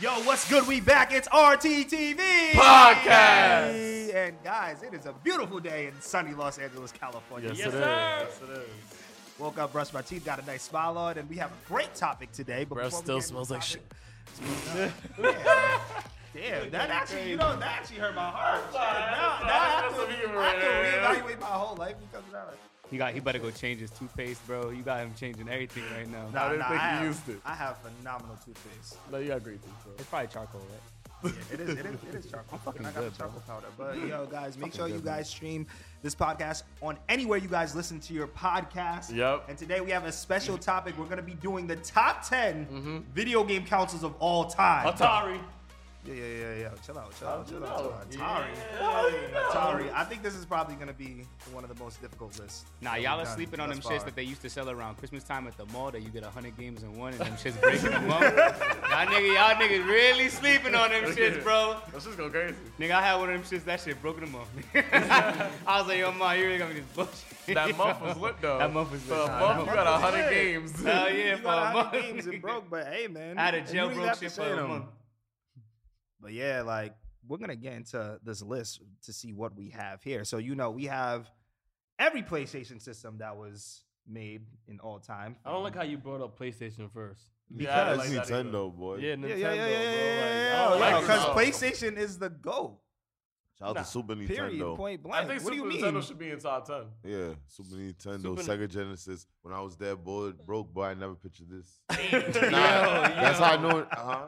Yo, what's good? We back. It's RTTV Podcast. And guys, it is a beautiful day in sunny Los Angeles, California. Yes, Yes, it is. Yes, it is. Woke up, brushed my teeth, got a nice smile on, and we have a great topic today. But Breath before we still get smells into like shit. topic- Damn, Damn, that actually, you know, that actually hurt my heart. Now, now I have to, I have to reevaluate my whole life because of that. He got. He better go change his toothpaste, bro. You got him changing everything right now. I didn't think I you have, used it. I have phenomenal toothpaste. No, you got great teeth, bro. It's probably charcoal, right? Yeah, it is. It is. It is charcoal. I'm fucking I got good, the charcoal bro. powder. But yo, guys, make Fucking sure you good, man. guys stream this podcast on anywhere you guys listen to your podcast. Yep. And today we have a special topic. We're gonna be doing the top 10 Mm-hmm. video game consoles of all time. Atari. Yeah, yeah, yeah, yeah. Chill out, chill oh, out, chill out. know? Chill out. Atari. How you know? Atari. I think this is probably gonna be one of the most difficult lists. Nah, y'all we've are done sleeping on them thus shits that they used to sell around Christmas time at the mall that you get 100 games in one and them shits breaking them up. Y'all nigga, y'all niggas really sleeping on them shits, bro. Let's just go crazy. Nigga, I had one of them shits, that shit broke them off. I was like, yo, ma, you really gonna be this bullshit. That month was lit though. That month was For lit. a I month, you got a hundred games. Hell yeah, You for a a month. hundred games and broke, but hey, man. I had a and you didn't jailbroke have shit for a month. But yeah, like we're gonna get into this list to see what we have here. So you know, we have every PlayStation system that was made in all time. I don't like how you brought up PlayStation first. Yeah, I because didn't like. Nintendo, boy. Yeah, Nintendo, yeah, yeah, yeah, yeah, yeah, bro. Like, yeah, I like because. PlayStation is the go. Shout out Nah, to Super Period. Nintendo. Point blank. I think what Super do you Nintendo mean? should be in top ten. Yeah, Super Nintendo, Super- Sega Genesis. When I was there, boy, broke, boy, I never pictured this. Yo, That's how I know it. Uh-huh.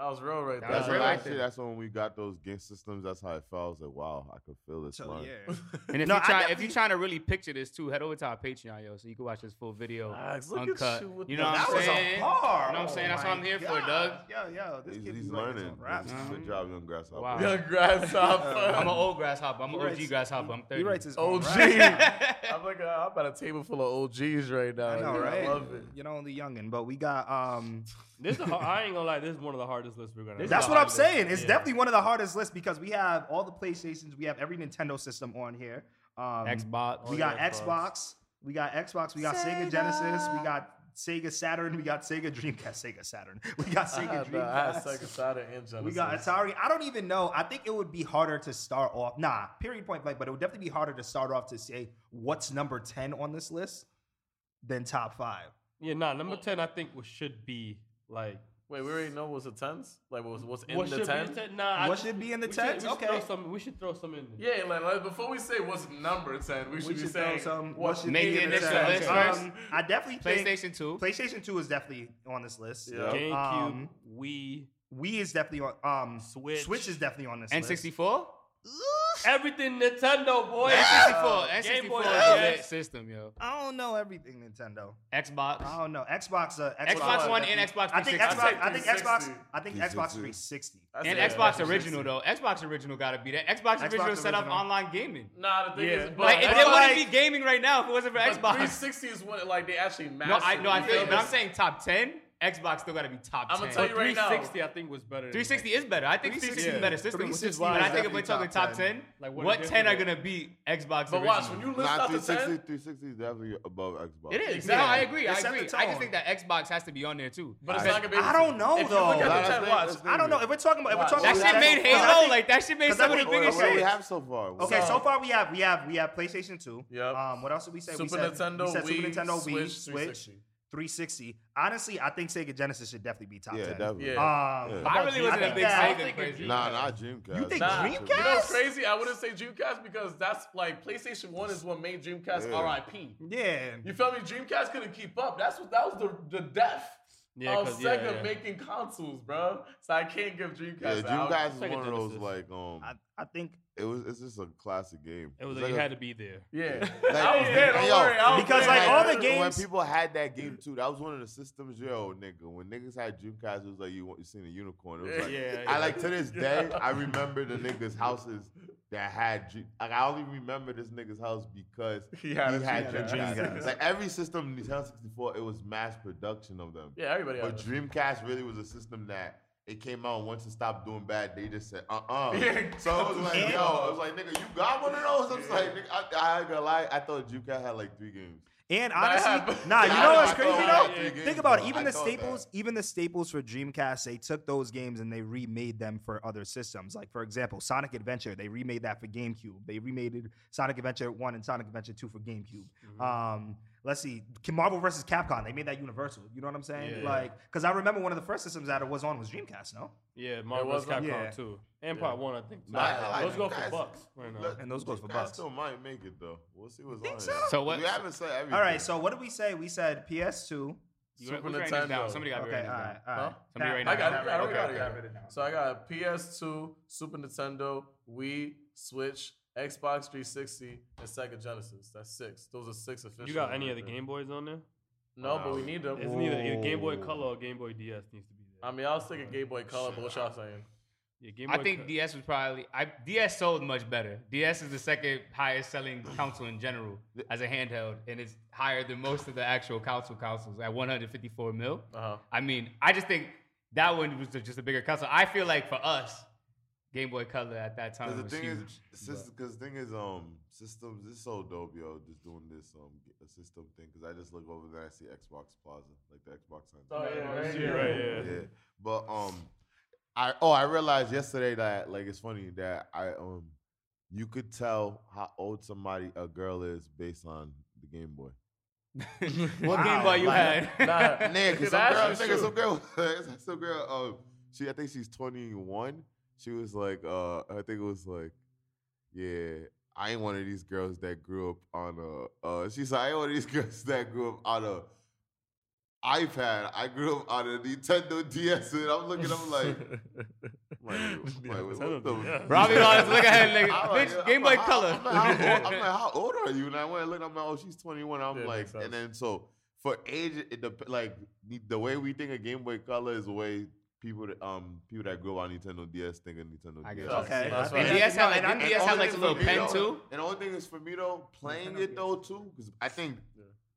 That was real right That there. That's was real right actually, there. that's when we got those game systems. That's how it felt. I was like, wow, I could feel this. So run. yeah. And if No, you I try, if definitely- you're trying to really picture this too, head over to our Patreon, yo, so you can watch this full video Max, look at uncut. you with You the- know what that I'm was saying? a bar. You know what I'm saying? That's what I'm here for, Doug. Yo, yo, this He's, kid he's be like learning. own raps. Good Mhm. job, young grasshopper. Wow. Young grasshopper. I'm an old grasshopper. I'm He an OG grasshopper. I'm 30. He writes his own OG. raps. I'm like, uh, I'm at a table full of OGs right now. I know, right? I love it. You're the only youngin, but we got um. This is, har- I ain't gonna lie. This is one of the hardest lists we're gonna. This That's what I'm hardest. saying. It's Yeah. definitely one of the hardest lists because we have all the PlayStations, we have every Nintendo system on here. Um, Xbox. We Oh, got Xbox. Xbox. We got Xbox. We got Sega, Genesis. We got Sega Saturn. We got Sega Dreamcast. Sega Saturn. We got Sega had, I had Dreamcast. Sega Saturn and Genesis. We got Atari. I don't even know. I think it would be harder to start off. Nah, period point blank. But it would definitely be harder to start off to say what's number ten on this list than top five. Yeah, nah. Number ten, I think was, should be like. Wait, we already know what's the tens? Like, what's, what's in what the should ten? be in ten? Nah. What just- should be in the we should- tens? we should Okay. Throw some, we should throw some in there. Yeah, like, like before we say what's number ten, we should We be should throw saying some. what What should Make be in the tens. list first. Um, I definitely think PlayStation 2. PlayStation Two is definitely on this list. Yeah. GameCube, Um, Wii, Wii is definitely on. Um, Switch. Switch is definitely on this list. N64? everything Nintendo, boy. N64. Game N64 Boy is a lit Advance. system, yo. I don't know everything Nintendo. Xbox. I don't know Xbox. Uh, Xbox, Xbox One and Xbox I think 360. Xbox. I'd say I think Xbox. I think Xbox 360. That's And it. Xbox That's original though. Xbox original gotta be that. Xbox, Xbox original set up online gaming. Nah, the thing Yeah. is, but Like it, Xbox- there like- wouldn't be gaming right now if it wasn't for but Xbox. 360 is when like they actually No, mastered. I no, I it. feel you, but I'm saying top ten. Xbox still gotta be top I'ma tell you right now. 360, I think was better. 360 is better. I think 360 is a better system, which is 360 why is I think if we're definitely talking top top 10, 10. Like, what what is 10 are gonna beat Xbox But watch, when you list out the 360, 10, 360 is definitely above Xbox. It is. Exactly. No, I agree. I It set the agree. I just think that Xbox has to be on there too. but it's I- not gonna be. I don't know, if though. You look at Let's the 10, name- watch. let's I don't know if we're talking about. If we're Watch. talking That about shit made Halo. Like that shit made some of the biggest What do we have so far? Okay, so So- far we have we have we have PlayStation Two. Yep. Um, what else did we say? we Super said, Nintendo, we said Super Nintendo, Wii, Switch, Switch, 360. 360. Honestly, I think Sega Genesis should definitely be top Yeah, ten. definitely. Yeah. Um, Yeah. I really wasn't a big that- Sega think it- crazy. Nah, not Dreamcast. You think Nah, Dreamcast? You know what's crazy? I wouldn't say Dreamcast because that's like PlayStation One is what made Dreamcast Yeah. RIP. Yeah. You feel me? Dreamcast couldn't keep up. That's what that was the the death Yeah, of 'cause- yeah, Sega yeah. making consoles, bro. So I can't give Dreamcast. Yeah, an out. Dreamcast is Sega one of those Genesis. like um. I, I think It was. It's just a classic game. It was It's like you a- had to be there. Yeah, Like, I was there. Don't yo, worry. I was because, there. like, all the games when people had that game too, that was one of the systems. Yo, mm-hmm. nigga, when niggas had Dreamcast, it was like you you seen a unicorn. It was like Yeah, I like to this day. I remember the niggas' houses that had. Dream, like I only remember this nigga's house because He had a Dreamcast. Dreamcast. Like every system, in Nintendo 64, it was mass production of them. Yeah, everybody. But had Dreamcast really was a system that it came out and once it stopped doing bad, they just said, uh uh Yeah. So I was like, yo, I was like, nigga, you got one of those? I was like, nigga, I, I ain't gonna lie, I thought Dreamcast had like three games. And honestly, have- nah, you know know, what's I crazy thought though? that three games, Think about it. bro. Even I the thought staples, even the staples for Dreamcast, they took those games and they remade them for other systems. Like for example, Sonic Adventure, they remade that for GameCube. They remade it, Sonic Adventure One and Sonic Adventure Two for GameCube. Mm-hmm. Um, let's see, Marvel versus Capcom, they made that Universal. You know what I'm saying? Yeah. Like, because I remember one of the first systems that it was on was Dreamcast. No, Yeah, Marvel was vs. on- Capcom Yeah. too, and Part One, I think. Too. Nah, I like Those go for bucks right now. And those goes for Dreamcast bucks. Still might make it though. We'll see what's Think on so? here. So what- We haven't said everything. all right. So what did we say? We said PS2. You Super who's writing this down? Nintendo. Somebody got to Okay, write all right, down. all right. Huh? Somebody right I now. got it. Pat, I okay, got it. okay, got it. it. So I got PS2, Super Nintendo, Wii, Switch, Xbox 360, and Sega Genesis. That's six. Those are six official. You got any right of the there. Game Boys on there? No, but we need them. It's neither either Game Boy Color or Game Boy DS needs to be there. I mean, I was thinking Game Boy Color, but what y'all saying? yeah, Game Boy I think Co- DS was probably I DS sold much better. DS is the second highest selling console in general as a handheld, and it's higher than most of the actual console consoles at 154 mil. Uh huh. I mean, I just think that one was just a bigger console. I feel like for us, Game Boy Color at that time Because the was thing huge. is, because the thing is, um, systems. It's so dope, yo. Just doing this um g- a system thing. Because I just look over there, I see Xbox Plaza, like the Xbox sign. Oh, yeah, right Yeah, right, yeah. yeah. But um, I oh I realized yesterday that like it's funny that I um, you could tell how old somebody a girl is based on the Game Boy. what Wow, Game Boy you like- had? Nah, Nah, cause some girl, nigga, true. some girl, some girl, um, she, I think she's 21. She was like, uh, I think it was like, yeah, I ain't one of these girls that grew up on a, uh, she said, I ain't one of these girls that grew up on a iPad. I grew up on a Nintendo DS, and I'm looking, I'm like, like, like, what the? Robbie Lawrence, look at her like, I'm like, bitch, I'm Game Boy like, Color. I'm like, how old, I'm like, how old are you? And I went and looked. I'm like, oh, she's 21. I'm Yeah, like, and then so for age, it dep- like the, the way we think of Game Boy Color is way people that um people that grew up on Nintendo DS think of Nintendo I DS. guess. Okay. That's right. And DS had like, and and DS only have like a little me, pen though- too? And the only thing is for me though, playing Nintendo it though too, because I think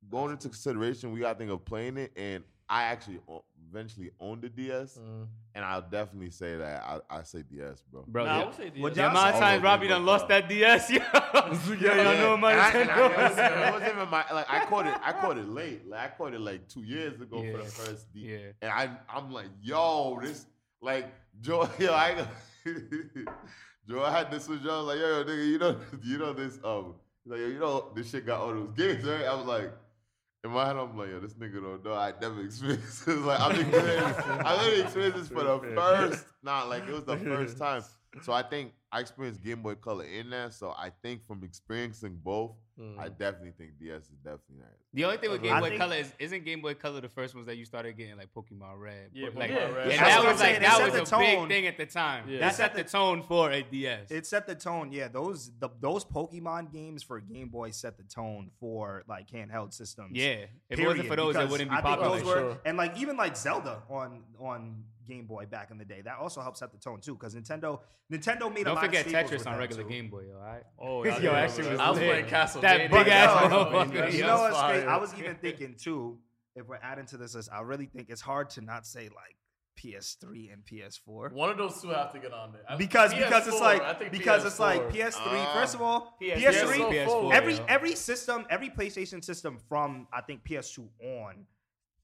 going into consideration, we got to think of playing it, and I actually o- eventually owned the DS, Mm. and I'll definitely say that I I say DS, bro. Bro, Nah, I yeah. would say DS. Would the y'all amount of say- times Robbie done lost that DS, yo. yeah, y'all know my And I- and I- it, was, Nintendo. it wasn't even my like I caught it. I caught it late. Like I caught it like two years ago for Yeah. the first D. Yeah. And I I'm like, yo, this like Joe. Yo, I Joe. I had this with Joe. I was like, yo, yo, nigga, you know, you know this. Um, he's like, yo, you know, this shit got all those games, right? I was like. In my head, I'm like, yo, this nigga don't know. I never experienced this. like, I'm experiencing, I literally experienced this for the first, not like it was the first time. So I think I experienced Game Boy Color in there. So I think from experiencing both, Mm. I definitely think DS is definitely that. The only thing with Game I Boy think- Color is isn't Game Boy Color the first ones that you started getting like Pokemon Red. Yeah, like, Yeah. Red. and that was like that was the a big thing at the time. Yeah. That It set set the the- tone for a DS. It set the tone. Yeah, those the, those Pokemon games for Game Boy set the tone for like handheld systems. yeah, if it wasn't for those, it wouldn't be I popular. those were, Sure. and like even like Zelda on on Game Boy back in the day, that also helped set the tone too. Because Nintendo Nintendo made a Don't lot forget of staples Tetris on regular too. Game Boy, yo. All right. Oh, Yo, yeah, that yeah, shit was I was lit. playing Castlevania. That big ass Yo, You yo. know what's fire. crazy? I was even thinking too. If we're adding to this list, I really think it's hard to not say like PS3 and PS4 One of those two have to get on there. I- because because it's PS4, like because it's like PS4. PS3. Ah. first of all, PS3, PS3 PS4, every yo. every system, every PlayStation system from I think PS2 on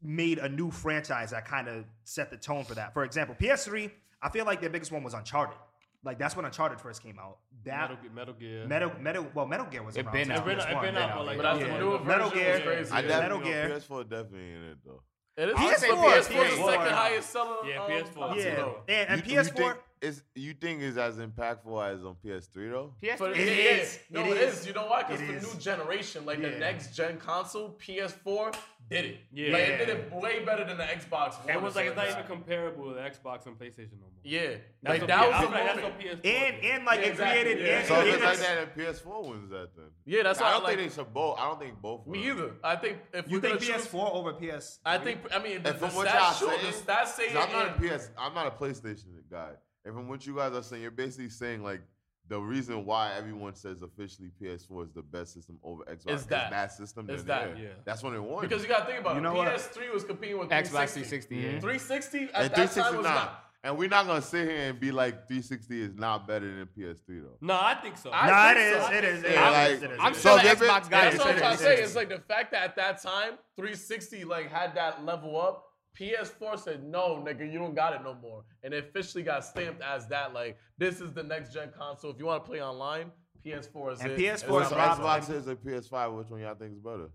made a new franchise that kind of set the tone for that. For example, PS3, I feel like their biggest one was Uncharted. Like that's when Uncharted first came out. That Metal, Metal Gear. Metal Metal well Metal Gear was It around. been out. It been- PS1, it been out, but, like, But that's yeah. the newer Metal Gear, crazy. I yeah. Metal definitely Gear. know PS4 definitely in it though. It is I would say PS4 is PS4. the second highest selling. Yeah, um, PS4. Yeah, though. and, and you, you PS4. think is you think is as impactful as on PS3 though? For, PS3. It yeah, is. No, It it is. is. You know why? Because the is. new generation, like Yeah. the next gen console, PS4 did it. Yeah. Like, it did it way better than the Xbox One. It was like it's not Yeah. even comparable to the Xbox and PlayStation no more. Yeah, That's like what that P- was I the feel like that's moment. what PS4 and did. and like Yeah, it created yeah. and So if it's created- like that, and PS4 wins that then. Yeah, that's I why. don't like, think they should both. I don't think both. me win. either. I think if You think gonna choose, PS4 over PS? I think. I mean, the, the from what stats y'all saying, The stats say 'cause I'm not a PS. I'm not a PlayStation guy. And from what you guys are saying, you're basically saying like the reason why everyone says officially PS4 is the best system over Xbox Is that. system. Is that. yeah, Yeah. that's what it won. Because you got to think about You it. know what? PS3 was competing with Xbox 360. 360. Mm-hmm. Yeah. 360 at and that time was nah. not. And we're not gonna sit here and be like 360 is not better than PS3 though. No, I think so. I Nah, it think is. so. It is. It Yeah, is. like- It is. I'm It is. still So an Xbox guy. That's what I'm is, trying to say. is. It's like the fact that at that time, 360 like had that level up. PS4 said, "No, nigga, you don't got it no more," and it officially got stamped as that. Like this is the next gen console. If you want to play online, PS4 is And it. PS4 It's What's is not Rob- Xbox is or PS5? Which one y'all think is better?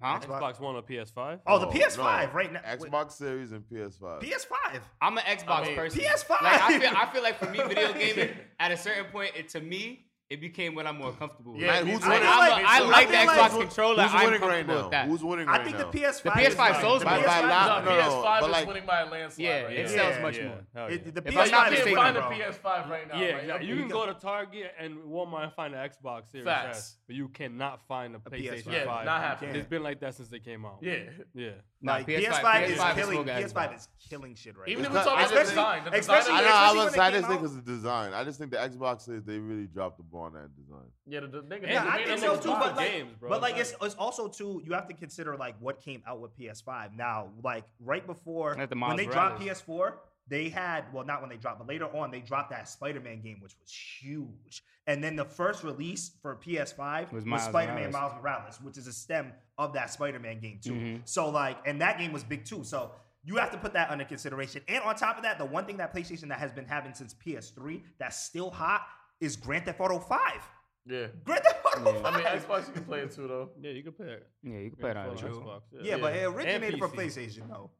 Huh? Xbox One or PS5? Oh, the No, PS5 no. right now. Wait, Xbox Series and PS5. PS5. I'm an Xbox I mean, person. PS5. Like I feel, I feel like for me, video gaming at a certain point, it to me, it became what I'm more comfortable with. Yeah, Man, me who's winning? I'm a- I like I the Xbox like- controller. Who's I'm winning right now? with that. Who's winning I think the PS5. The PS5 is like- sells the more. By- by PS5 lot- No, no, no, PS5 but is like- winning by a landslide. Yeah, right it now. sells Yeah, much yeah. more. Hell It- yeah. the If I'm not PS5 is can't find winning, a. PS5 right now. Yeah, right? exactly. You You can go- go to Target and Walmart and find an Xbox Series Facts. S, but you cannot find a PlayStation PS5. Yeah, not happening. It's been like that since they came out. Yeah. Yeah. Nah, Like PS5 PS5, is PS5 killing. PS5 Xbox. is killing shit right Even now. if it's on I the just design, think- the design especially- I know. I was. when I just came think it's the design. I just think the Xbox is they really dropped the ball on that design. Yeah, the, the nigga. Yeah, Yeah, the I nigga think looks so too. fine. But like, games, bro. but like, It's it's, it's also too. You have to consider like what came out with PS5. Now, like right before the when they dropped PS4, they had well, not when they dropped, but later on they dropped that Spider-Man game, which was huge. And then the first release for PS5 Was was, Spider-Man Morales. Miles Morales, which is a stem of that Spider-Man game too. Mhm. So like, and that game was big too. So. You have to put that under consideration. And on top of that, the one thing that PlayStation that has been having since PS3 that's still hot is Grand Theft Auto 5. Yeah. Grand Theft Auto Yeah. 5. I mean, Xbox you can play it too though. yeah, you can play it. Yeah, you can play it on Phone Xbox. Xbox, Yeah, but it originated from PlayStation, though.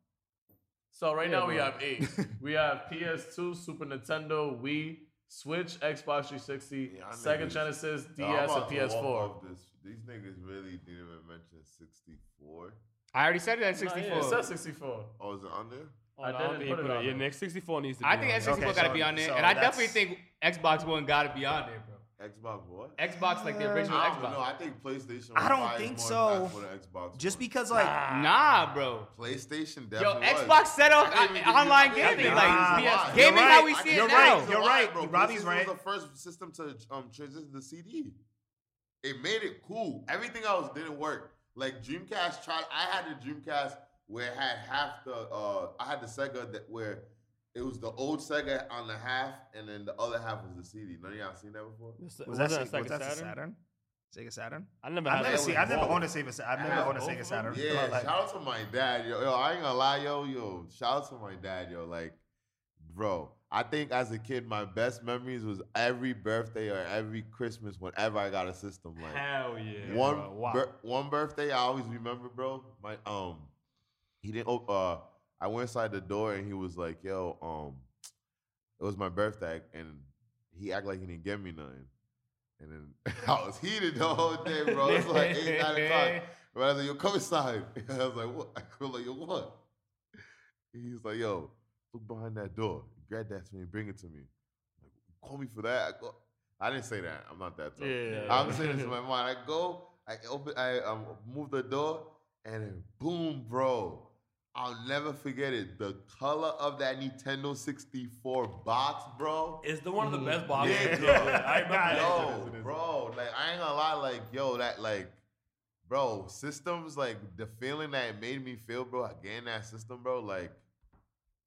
So right Yeah, now we have eight. we have PS2, Super Nintendo, Wii, Switch, Xbox 360, Yeah, Sega Genesis, DS, and about to walk PS4. off this. These niggas really didn't even mention 64. I already said it at Nah, 64. yeah, It says 64. Oh, is it under? Oh, I no, didn't think put it on Yeah, there. next 64 needs to be I think on there. N64 Okay, got to so- be on there, so and I definitely think Xbox One got to be on there, bro. Xbox what? Xbox like the original I don't Xbox. No, I think PlayStation. I don't 5 think more so. impactful than Xbox. Just One. because, like, Nah, bro. PlayStation Yo, definitely was. Xbox set up I didn't even online I gaming, didn't like Nah, think you PS lied. gaming You're how right. we see You're it right. now. You're right. bro. Robbie's PlayStation right. was the first system to um, transition to CD. It made it cool. Everything else didn't work. Like Dreamcast tried. I had the Dreamcast where it had half the. Uh, I had the Sega that where it was the old Sega on the half, and then the other half was the CD. None of y'all seen that before? Was, was that, that Sega, Sega was that Saturn? Saturn? Sega Saturn? I never I've never seen. I've never owned a Sega. Sa- I've never owned a Sega. Saturn. Yeah, like, shout out to my dad, yo. Yo, I ain't gonna lie, yo, yo. Shout out to my dad, yo. Like, bro, I think as a kid, my best memories was every birthday or every Christmas whenever I got a system. Like, Hell yeah. one bro. Wow. bir- one birthday I always remember, bro. My um, he didn't. op- Uh, I went inside the door and he was like, "Yo, um, it was my birthday," and he acted like he didn't get me nothing. And then I was heated the whole day, bro. It's like eight, nine o'clock. But I was like, "Yo, come inside." And I was like, "What?" I was like, "Yo, what?" He's like, "Yo, look behind that door. Grab that to me. Bring it to me." Like, call me for that. I, go, I didn't say that. I'm not that tough. Yeah. I'm saying this in my mind. I go, I open, I um, move the door, and then boom, bro. I'll never forget it. The color of that Nintendo 64 box, bro. It's the one of the best mm-hmm. boxes. Yeah, bro. bro. I remember that. Yo, bro, like I ain't gonna lie, like yo, that like, bro, systems like the feeling that it made me feel, bro. Getting that system, bro, like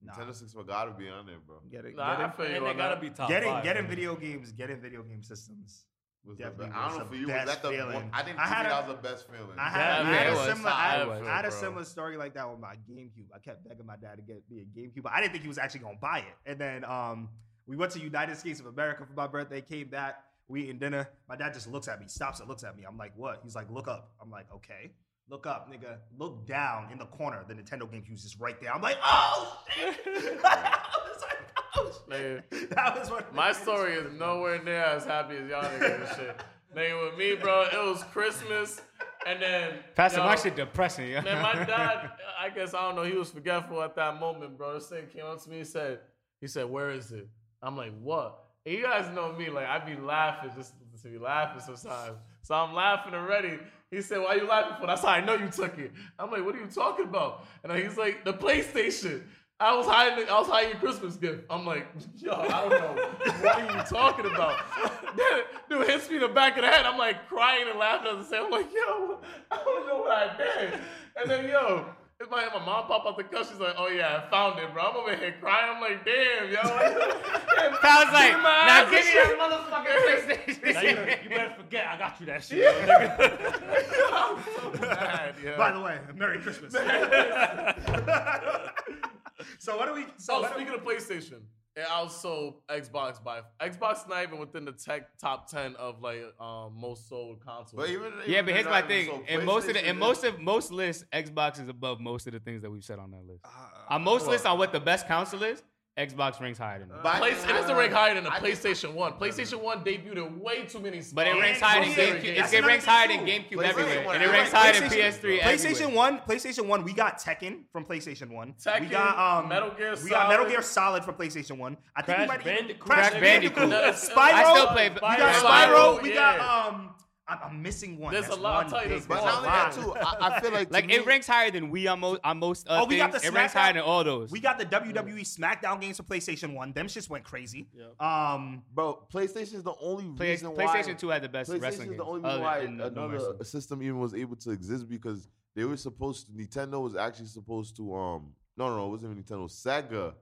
Nah. Nintendo 64 gotta be on there, bro. Get it. Nah, I Get feel you And they gotta that. be it. top Getting five. getting video games. Getting video game systems. Was Definitely best. I don't know for you, was that the feeling. one? I think I to me had a- that was the best feeling. I had, Yeah, I had a similar. I, had- I had a similar story like that with my GameCube. I kept begging my dad to get me a GameCube. I didn't think he was actually gonna buy it. And then um, we went to United States of America for my birthday. Came back. We eating dinner. My dad just looks at me, stops and looks at me. I'm like, what? He's like, look up. I'm like, okay. Look up, nigga. Look down in the corner. The Nintendo GameCube's just right there. I'm like, oh shit. I was like, oh shit. Nigga, That was what My story is nowhere near as happy as y'all niggas and shit. Nigga, with me, bro, it was Christmas, and then Pastor, yo, my shit depressing. Yeah. Man, my dad, I guess I don't know. He was forgetful at that moment, bro. This thing came up to me. He said, "He said, where is it?" I'm like, "What?" And you guys know me, like I'd be laughing just to be laughing sometimes. So I'm laughing already. He said, "Why you laughing for?" That's how I know you took it. I'm like, "What are you talking about?" And he's like, "The PlayStation." I was hiding. I was hiding a Christmas gift. I'm like, yo, I don't know. what are you talking about? Then, dude hits me in the back of the head. I'm like crying and laughing at the same. I'm like, yo, I don't know what I did. And then, yo, It's my, my mom pop out the couch. She's like, "Oh yeah, I found it, bro." I'm over here crying. I'm like, "Damn, yo." I was like, my now ass give me and that motherfucking PlayStation. You, you better forget I got you that shit. yo. I'm so mad, yo. By the way, Merry Christmas. so what do we? So Oh, what do speaking of PlayStation, it outsold Xbox by Xbox not even within the tech top ten of like um, most sold consoles. But even, Yeah, but here's my thing. so, In most of the, PlayStation in most of most lists, Xbox is above most of the things that we've said on that list. Uh, on most lists on what the best console is, Xbox ranks higher than that. But Play, it doesn't rank higher than the I think- PlayStation One. PlayStation One debuted in way too many. But it ranks higher than GameCube. It's, it ranks higher than GameCube PlayStation everywhere, and it ranks higher than PS3 PlayStation everywhere. One, PlayStation One, we got Tekken from PlayStation One. we got um, Metal Gear Solid. We got Metal Gear Solid from PlayStation One. I think Crash we might Bandicoot. Crash Crash Bandicoot. Bandicoot. Spyro. I still play. We got Spyro, Spyro. We got um. I'm, I'm missing one. There's That's a lot, one I'll tell you big- But there's not a only lot. that too, I, I feel like to Like me, it ranks higher than we on most on most uh, Oh, we got things. the It ranks SmackDown- higher than all those. We got the WWE SmackDown games for PlayStation One. Them shits went crazy. Yep. Um, bro. PlayStation is the only Play, reason why PlayStation 2 had the best PlayStation wrestling is games. the only other reason why than the no another mercy. system even was able to exist because they were supposed to. Nintendo was actually supposed to. Um, no, no, no, it wasn't even Nintendo. Sega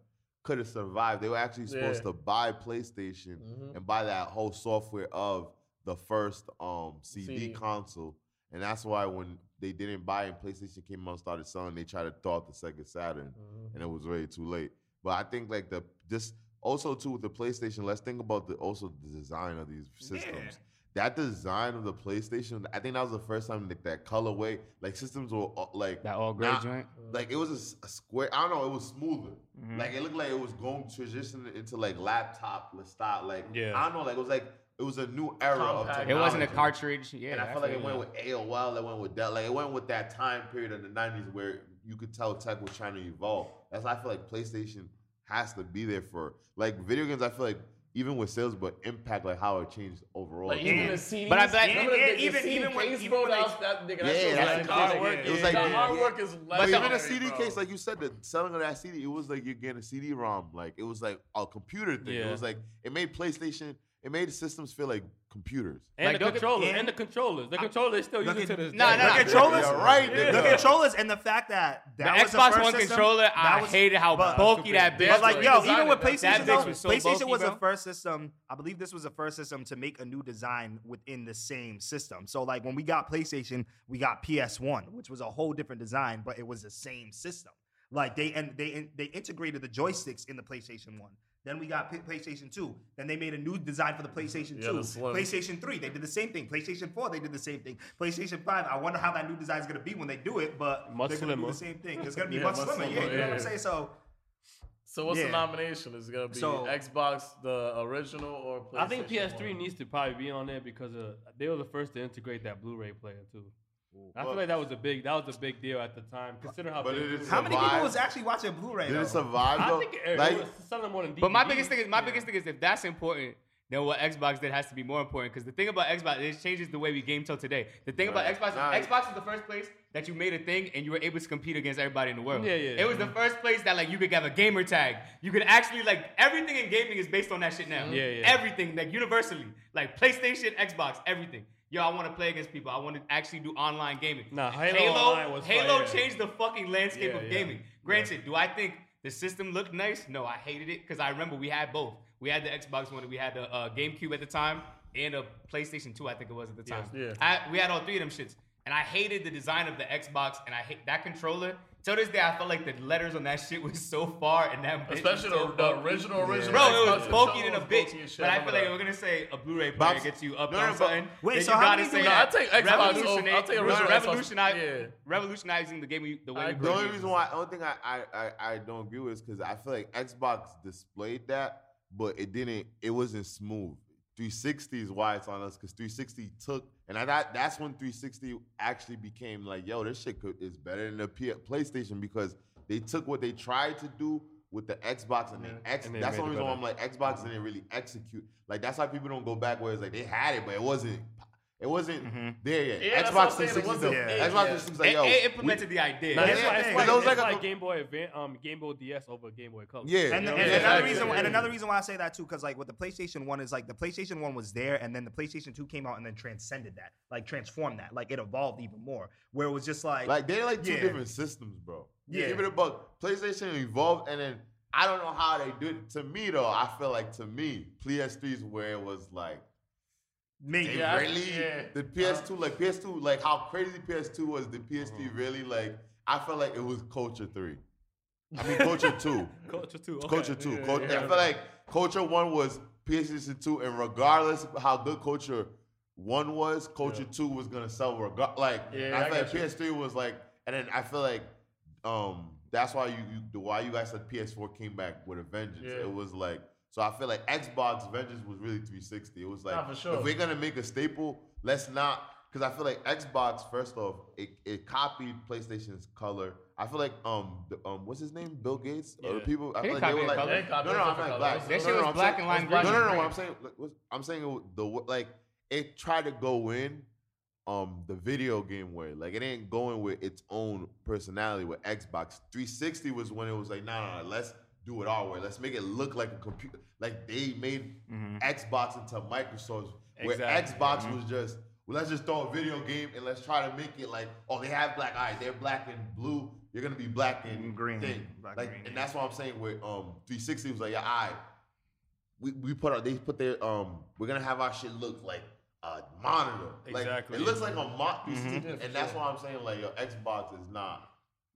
could have survived. They were actually supposed Yeah. to buy PlayStation Mhm. and buy that whole software of the first um CD, CD. console, and that's why when they didn't buy it and PlayStation came out and started selling, they tried to throw out the Sega Saturn Mhm. and it was way too late. But I think like the this also too with the PlayStation. Let's think about the also the design of these systems. That design of the PlayStation, I think that was the first time like that colorway, like systems were uh, like That all gray not- joint. Like it was a square. I don't know. It was smoother. Mhm. Like it looked like it was going to transition into like laptop style. Like Yeah. I don't know. Like it was like it was a new era of Compact. technology. It wasn't a cartridge. Yeah, and I feel like it went with AOL. It went with that. Like it went with that time period in the '90s where you could tell tech was trying to evolve. That's why I feel like PlayStation has to be there for like video games. I feel like even with sales, but impact like how it changed overall. Like even And- the CDs. but I bet- remember the- and the even- CD even when- case, even bro, when that they- was that nigga. Yeah, That shit was that's like hard work. yeah. It was like the the- hard work is But less. even a CD case, like you said, the selling of that CD, it was like you're getting a CD-ROM. Like it was like a computer thing. It was like it made PlayStation. It made the systems feel like computers. And Like, the don't get- and- and the controllers. The controller they still Look use it to this Nah, day. nah, the controllers, You're right, the controllers, and the fact that The that was Xbox first One system, controller, that I was- hated how but- bulky that bitch. But like, was. yo, even with it, that PlayStation, though, was so PlayStation bulky, was the first system. I believe this was the first system to make a new design within the same system. So like when we got PlayStation, we got PS1, which was a whole different design, but it was the same system. Like they and they they integrated the joysticks in the PlayStation One. Then we got PlayStation 2. Then they made a new design for the PlayStation Yeah, 2. the. PlayStation 3, they did the same thing. PlayStation 4, they did the same thing. PlayStation 5, I wonder how that new design is going to be when they do it, but Much they're going to do the same thing. It's going to be Yeah, much much slimmer. Yeah, slimmer, you know what I'm yeah. saying? So So what's Yeah. the nomination? Is it gonna be So- Xbox, the original, or PlayStation I think PS3 one? needs to probably be on there because uh, they were the first to integrate that Blu-ray player too. I feel like that was a big that was a big deal at the time. Consider how But big it Blu-ray how many people Survive. was actually watching Blu-ray? Did though? it survive I though? think it, like, it was selling more than DVD. But my biggest thing is my biggest thing is if that's important, then what Xbox did has to be more important. Because the thing about Xbox, it changes the way we game till today. The thing Right. about Xbox, Nah, Xbox is the first place that you made a thing and you were able to compete against everybody in the world. Yeah, yeah, It was the first place that like you could have a gamer tag. You could actually like everything in gaming is based on that shit now. Yeah, yeah. Everything like universally, like PlayStation, Xbox, everything. Yo, I want to play against people. I want to actually do online gaming. Nah, Halo was Halo changed the fucking landscape Yeah, of yeah. gaming. Granted, do I think the system looked nice? No, I hated it because I remember we had both. We had the Xbox One, we had the uh, GameCube at the time, and a PlayStation 2, I think it was at the time. Yeah. I, we had all three of them shits. And I hated the design of the Xbox, and I hate that controller. Till this day, I felt like the letters on that shit was so far, and that Especially so the, the bulky. original, original. Bro, it was bulky controller than a bitch. shit. But I feel like that. we're gonna say a Blu-ray player Bob's- gets you up No, on no, but- something. Wait, so you how gotta many say No, that I take Xbox. Over, I'll take original Xbox. revolutionize, Yeah. revolutionizing the game, we- the way I we. The only games. reason why I don't think I I, I, I don't agree with is because I feel like Xbox displayed that, but it didn't. It wasn't smooth. 360 is why it's on us because 360 took, and I thought that's when 360 actually became like, yo, this shit could, is better than the P- PlayStation because they took what they tried to do with the Xbox and they ex- and they that's the only reason why I'm like Xbox didn't really execute. Like that's why people don't go back where it's like they had it, but it wasn't. It wasn't Mhm. there yet. Yeah, that's what I'm Xbox 360 though. there Xbox yet. 360 like It, yo. it implemented the idea. Nah, Yeah, it's like, yeah. it's But like, it's like a- like Game Boy Advance, um, Game Boy DS over Game Boy Color. Yeah. And, Yeah, and yeah, another reason, and another reason why I say that too, because like with the PlayStation One is like the PlayStation One was there, and then the PlayStation Two came out and then transcended that, like transformed that, like it evolved even more. Where it was just like, Like they're like two Yeah. different systems, bro. Yeah. Yeah. Give it a buck. PlayStation evolved, and then I don't know how they do it. To me though, I feel like to me, PS3 is where it was like me, they Yeah, really yeah. the PS2, like PS2, like how crazy PS2 was. The PS3 Mm-hmm. really like I felt like it was Culture Three. I mean Culture Two. Culture Two. Okay. Culture Two. Yeah, Cul- yeah. I feel like Culture One was PlayStation Two, and regardless of how good Culture One was, Culture Two was gonna sell. Regard like Yeah, I I feel like you. PS3 was like, and then I feel like um that's why you, you why you guys said PS4 came back with a vengeance. Yeah. It was like so I feel like Xbox Vengeance was really 360. It was like Nah, for sure. if we're gonna make a staple, let's not because I feel like Xbox first off it, it copied PlayStation's color. I feel like um um what's his name Bill Gates or Yeah. people I They feel like they copied were like color. They no no I'm different not black. colors. That No, shit no, was black saying- and lime no, green. no, no, no. What I'm saying, like, I'm saying it- the like it tried to go in um the video game way. Like it ain't going with its own personality. With Xbox 360 was when it was like, no, no, no, let's do it our way. Let's make it look like a computer. Like they made Mhm. Xbox into Microsoft, where Exactly. Xbox was just. Well, let's just throw a video game and let's try to make it like, oh, they have black eyes. They're black and blue. You're gonna be black and Green. Thing. Black like, and green, and yeah. that's what I'm saying. With um 360 was like, yeah, I we, we put our they put their um we're gonna have our shit look like a monitor. Like Exactly. it looks like a monitor, Mhm. and that's why I'm saying like your Xbox is not.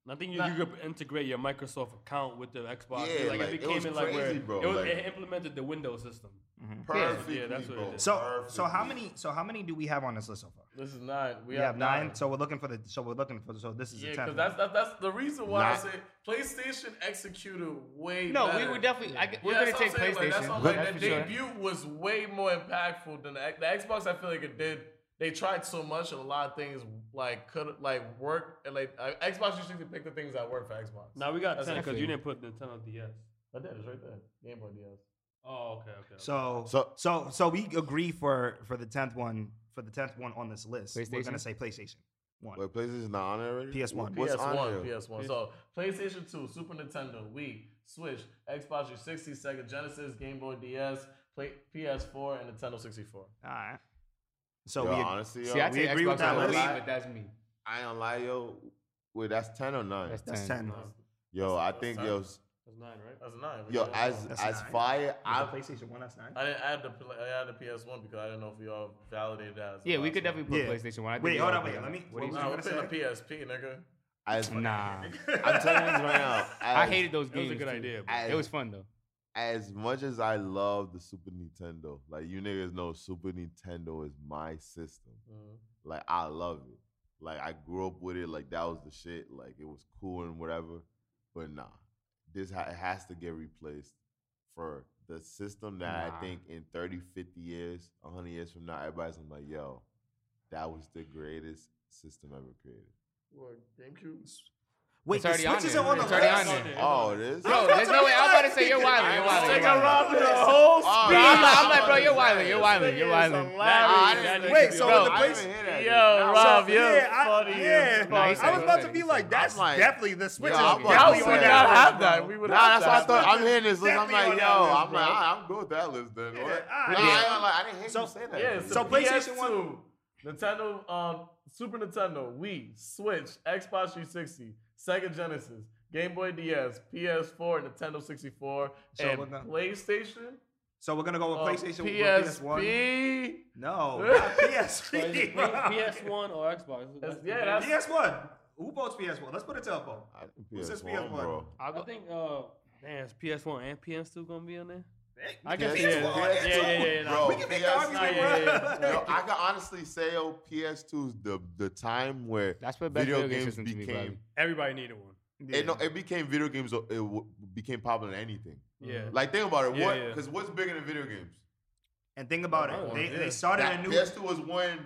I think you, Nah. you could integrate your Microsoft account with the Xbox. Yeah, like, like, it it became was in like where bro, it, was, like- it implemented the Windows system. Mm-hmm. Perfectly, yeah, that's what bro. it is. So, so how many, so how many do we have on this list so far? This is nine. We, We, have, nine. So we're looking for the, so we're looking for, so this is yeah, the because that's, that's that's the reason why I say PlayStation executed way. No, we better. would definitely. I, we're Yeah, gonna take what Like, that's PlayStation. what like, That's the for sure. debut was way more impactful than the, the Xbox. I feel like it did. They tried so much, and a lot of things like could like work. And like uh, Xbox usually pick the things that work for Xbox. Now we got That's ten because you didn't put Nintendo DS. I did. It's right there. Game Boy DS. Oh, okay, okay. So, So- so, so, we agree for for the tenth one for the tenth one on this list. We're gonna say PlayStation one. Wait, PlayStation's not on it already. PS1. What's PS1. PS1. So PlayStation 2, Super Nintendo, Wii, Switch, Xbox 360, Sega Genesis, Game Boy DS, Play, PS4, and Nintendo 64. All right. So Yo, we honestly, yo, See, I We take agree Xbox with that over list. But that's me. I ain't gonna lie, yo. Wait, that's ten or nine? That's that's 10. ten. yo, I think ten. yo, That's nine, right? That's nine. yo, as That's as nine. fire, I, I PlayStation one. That's nine. I didn't add the I added the PS1 because I didn't know if we all validated that. As Yeah, we last could one. definitely put Yeah. PlayStation One. I Wait, hold all on, wait, let me- that. What do you what Nah, was we're gonna putting say? a PSP, nigga. as Nah, I'm telling you this right now. I hated those That was games. a good too. idea. Bro. as- It was fun though. As much as I love the Super Nintendo, like you niggas know, Super Nintendo is my system. Mhm. Like I love it. Like I grew up with it. Like that was the shit. Like it was cool and whatever. But nah, this ha- it has to get replaced for the system that Nah. I think in 30, 50 years, 100 years from now, everybody's gonna be like, yo, that was the greatest system ever created. What, GameCube? Wait, It's the already on Switch there. isn't on the It's already list. on there. Oh, it is? Bro, there's no way. I'm about to say you're wilding. You're wilding. Take You're a wilding. round to the whole Oh, speed. No, I'm, nah, I'm like, bro, you're about wilding. You're this wilding. You're is wilding. I didn't Wait, so. so Bro, the I place- didn't hear that. Yo, Rob, So, you're yeah, I- yeah. as Nah, he fuck. said I was about to be like, that's like- definitely the Switch. Yo, is I'm about to definitely say on would that. not that have list, that. We would Nah, have that's what I thought. I'm hearing this list. I'm like, yo, I'm like. I- I'm good with that list then. What? Nah. I ain't gonna lie, I didn't hear So- you say that. So, So PlayStation PS2, Nintendo, um, Super Nintendo, Wii, Switch, Xbox 360, Sega Genesis, Game Boy DS, PS4, Nintendo 64, So and we're PlayStation. So we're gonna go with uh, PlayStation with PS1. No, not So PSP. PS1 or Xbox? That's- yeah, that's- PS1. Who votes PS1? Let's put a telephone. I think Who says PS1, PS1? bro. I think uh, man, is PS1 and PS2 gonna be on there? Hey, I guess PS1 yeah, and yeah, yeah, yeah, yeah, Bro, We can make the PS argument, yeah, yeah, bro. Yo, I can honestly say, yo, PS2 is the the time where That's what best video video games system to me, became. Everybody needed one. It, no, it became video games. Uh, it w- became popular than anything. Yeah. Mm-hmm. Like think about it. Yeah, what? yeah. Because what's bigger than video games? And think about Oh, it. They, yeah. they started That a new. PS2 was when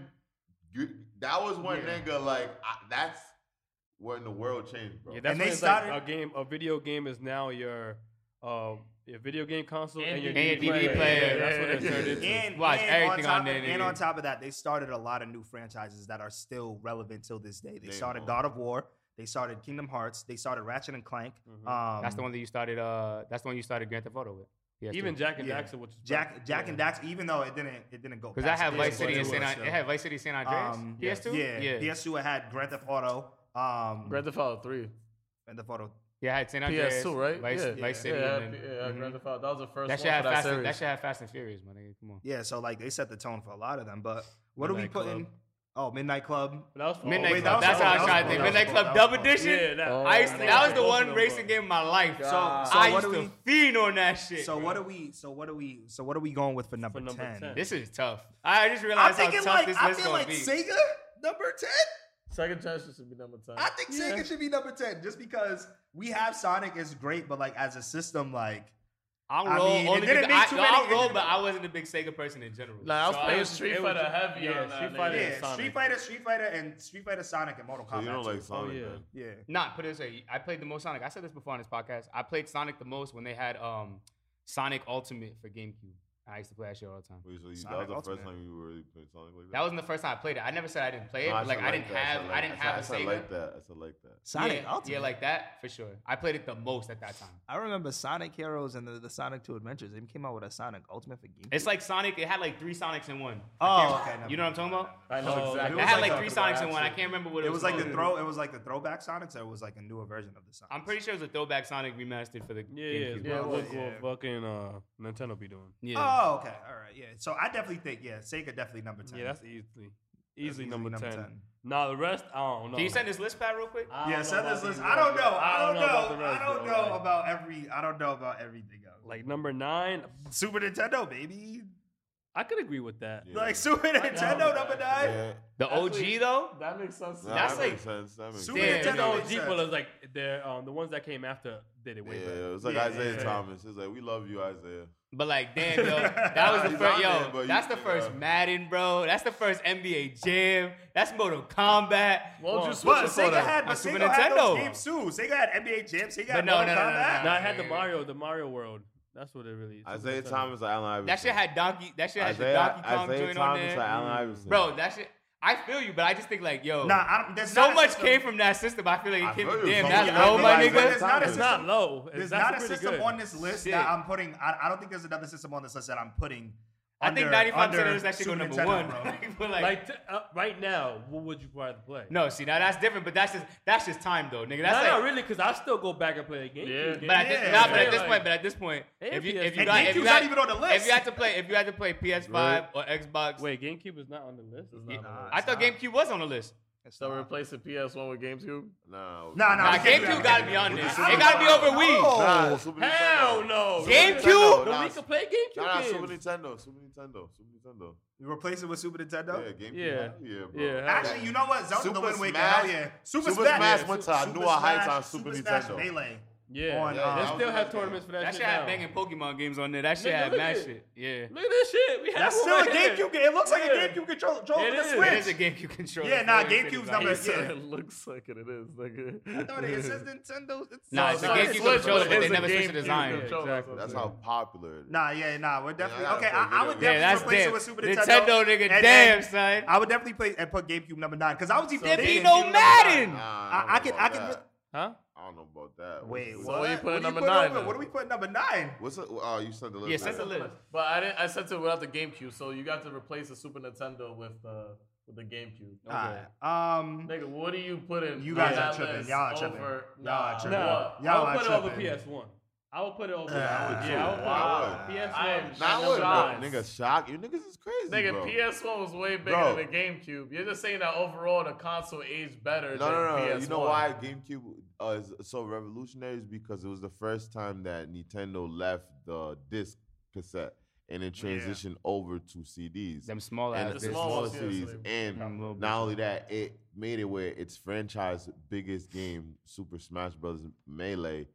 that was when Yeah. nigga like I, that's when the world changed, bro. Yeah, that's And when they it's started- like a game, a video game is now your, uh, your video game console and, and your DVD, DVD player. player. That's what it turned into. And, Watch and everything on, top on of, And on top of that, they started a lot of new franchises that are still relevant till this day. They Damn. started God of War. They started Kingdom Hearts. They started Ratchet and Clank. Mm-hmm. Um, that's the one that you started. Uh, that's the one you started Grand Theft Auto with. Yes, even too. Jak and yeah. Daxter, which Jak Jak yeah. and Daxter, even though it didn't it didn't go because I had Vice City and San I, it had Vice City San Andreas. Um, PS2, yeah, yeah. PS2 it had Grand Theft Auto. Um, Grand Theft Auto three. Grand Theft Auto yeah, it's had Andreas. PS2, right? Vice, yeah. Vice City. Yeah, yeah, mm-hmm. Grand Theft Auto. That was the first that one. That, and, that should have Fast and Furious, my nigga. Come on. Yeah, so like they set the tone for a lot of them. But what are we putting? Oh, Midnight Club. Midnight Club. Wait, that That's how I was trying to think. Midnight Club Double Edition. Yeah, that, oh, I used to, that was the one racing game in my life. So, so I used to we, feed on that shit. So bro. what are we? So what are we? So what are we going with for number ten? This is tough. I just realized I'm how tough like, this list is gonna be. I feel like Sega number ten. Second Chance should be number ten. I think Sega yeah. should be number ten just because we have Sonic is great, but like as a system, like. I'll I roll mean, only too I, many, I'll roll, but I wasn't a big Sega person in general. Like, I was playing Street Fighter heavy yeah, on Street Fighter, yeah, Sonic. Street Fighter, Street Fighter, and Street Fighter Sonic and Mortal Kombat. So you don't like Sonic? Oh, yeah, man. yeah. Nah, put it this way: I played the most Sonic. I said this before on this podcast. I played Sonic the most when they had um, Sonic Ultimate for GameCube. I used to play that shit all the time. Wait, so you, that was the first time you really played Sonic like that? That wasn't the first time I played it. I never said I didn't play it. No, like I, didn't that, have, I like- didn't have, I said- I said like that. I said like that. Sonic yeah, Ultimate. yeah, like that for sure. I played it the most at that time. I remember Sonic Heroes and the, the Sonic Two Adventures. They came out with a Sonic Ultimate for GameCube. It's like Sonic. It had like three Sonics in one. I oh, can't- okay, never you know what I'm talking about? I know oh, exactly. It had like, three Sonics in one. I can't remember what it, It was like the throw. It was like the throwback Sonics, or it was like a newer version of the Sonic. I'm pretty sure it was a throwback Sonic remastered for the Yeah, yeah, Yeah, look what fucking uh, Nintendo be doing. Yeah. Oh, Oh, okay, all right, yeah. So I definitely think yeah, Sega definitely number ten. Yeah, that's easily easily, easily number, number 10. 10. Nah, the rest I don't know. Can you send this list, Pat, real quick? Yeah, send this list. I don't know. I don't know. I don't know, about every. I don't know about everything else. Like number nine, Super Nintendo, baby. I could agree with that. Yeah. Like Super Nintendo number nine. Yeah. The OG like, though. That makes sense. That's that like makes sense. That makes Super sense. Nintendo OG, sense. but was like the um, the ones that came after did it way yeah, better. Yeah, it was like Isaiah Thomas. It's like we love you, Isaiah. But like, damn, yo, that was the first, yo, there, that's the first yeah. Madden, bro. That's the first NBA Jam. That's Mortal Kombat. Well, well just but Sega the, had, but Sega Nintendo. had those games too. Sega had NBA Jam. Sega had no, Mortal no, no, Kombat. No, no, I had the Mario, the Mario World. That's what it really is. Isaiah Thomas, Allen Iverson. That shit had Donkey. That shit had Isaiah, Donkey Kong Isaiah joint Thomas on there. Allen Iverson. Bro, that shit. I feel you, but I just think like, yo, nah, I don't, that's so much came from that system. I feel like it came from damn, that's low, my nigga. It's not, it's not low. It's there's not a system good. on this list Shit. that I'm putting. I, I, don't think there's another system on this list that I'm putting I under, think 95 percent of us actually go number Nintendo, one. like, like, uh, right now, what would you rather play? No, see now that's different, but that's just that's just time though, nigga. That's no, like, no, really, because I still go back and play the game. Yeah. Game. But, at this, yeah. Nah, but at this point, but at this point, if you if you, got, if you had, not even on the list, if you had to play, if you had to play PS5 right. or Xbox, wait, GameCube is not on the list. Not on the list. I thought GameCube was on the list. It's replacing not- replace the PS1 with GameCube? No. No, no. Nah, GameCube gotta be on this. It gotta be over Wii. Nah, oh. Super Nintendo. Hell no. GameCube? No, we can play GameCube. Nah, games. Super Nintendo. Super Nintendo. Super Nintendo. You replace it with Super Nintendo? Yeah, GameCube. Yeah. Yeah, bro. Yeah. Actually, you know what? Zelda Super the Wind Waker. Smash- Hell yeah. Super, Super Smash went to a new heights on Super Nintendo. Melee. Yeah, on, yeah, um, they still have tournaments for that. That shit, shit had banging Pokemon games on there. That shit had mad shit. Yeah, look at this shit. We have That's still a GameCube game. It looks yeah. like a GameCube controller yeah, for the is. Switch. It is a GameCube controller. Yeah, nah, GameCube's number. Like, yeah. It looks like it, it is. Nigga. I thought it says Nintendo. It's nah, it's a GameCube controller, but they never switched the design. Exactly. That's how popular. Nah, yeah, nah. We're definitely okay. I would definitely replace it with Super Nintendo. Nintendo, nigga, damn son. I would definitely play and put GameCube number nine because I was even there be no Madden. I can, I could. Huh? I don't know about that. Wait, so what? are you putting what number you nine? Over? What are we putting number nine? What's it? Oh, you sent the list. Yeah, sent the list. But I didn't. I sent it without the GameCube, so you got to replace the Super Nintendo with. the with the GameCube. Okay. Right. Um, Nigga, what are you putting? You guys are tripping. Y'all are tripping. Over, nah, Y'all are tripping. Nah, Y'all are put it over PS One. I would put it over. I would, yeah, I would wow. PS1. Nigga, shock. You niggas is crazy. Nigga. PS1 was way bigger bro. than the GameCube. You're just saying that overall the console aged better no, than no, no, PS1. You know why GameCube uh, is so revolutionary? Is because it was the first time that Nintendo left the disc cassette and then transitioned yeah. over to CDs. Them small and the smaller CDs. And not only that, it made it where its franchise biggest game, Super Smash Bros. Melee,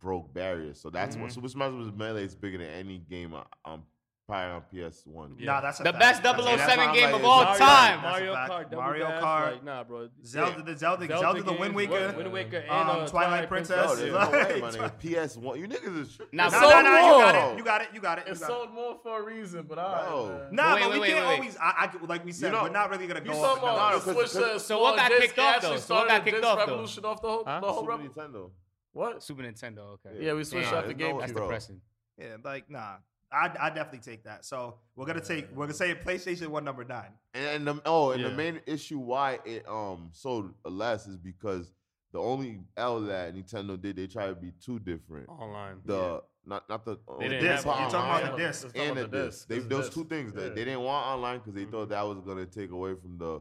broke barriers. So that's Mm-hmm. what Super Smash Bros. Melee is bigger than any game on, on probably on PS One. Nah, that's a The fact. best That's 007 why I'm game like, of all Mario- time. That's a Mario. Kart, Double Mario Dash, Kart, like, nah, bro. Zelda, the Zelda, Zelda, Zelda the Wind games, Waker, Wind Waker, and um, uh, Twilight Twilight Princess. Princess. there's Like, no way. PS One. You niggas is tripping. Nah, No, So no, no, you got more. it. You got it. You got it. You It got it. sold more for a reason, but all No. Nah, Wait, but wait, we can't always. I, I, like we said, know- we're not really gonna go talking up. about no, the 'cause- Switch? uh, So what small got kicked off, though? So what started got kicked off, though? revolution off the whole, the whole Super revolution. Nintendo. What? Super Nintendo, okay. Yeah, we switched Damn, out the there's no- That's bro. depressing. Yeah, like nah. I I definitely take that. So we're gonna take we're gonna say PlayStation One number nine. And, and the, oh, and the Yeah. main issue why it um sold less is because the only L that Nintendo did, they tried to be too different. Online. The not not the They didn't Disc. have You're online. talking about the Yeah. disc. Let's talk and the about the disc. disc. They, This is those disc. two things that Yeah. they didn't want online because they Mhm. thought that was gonna take away from the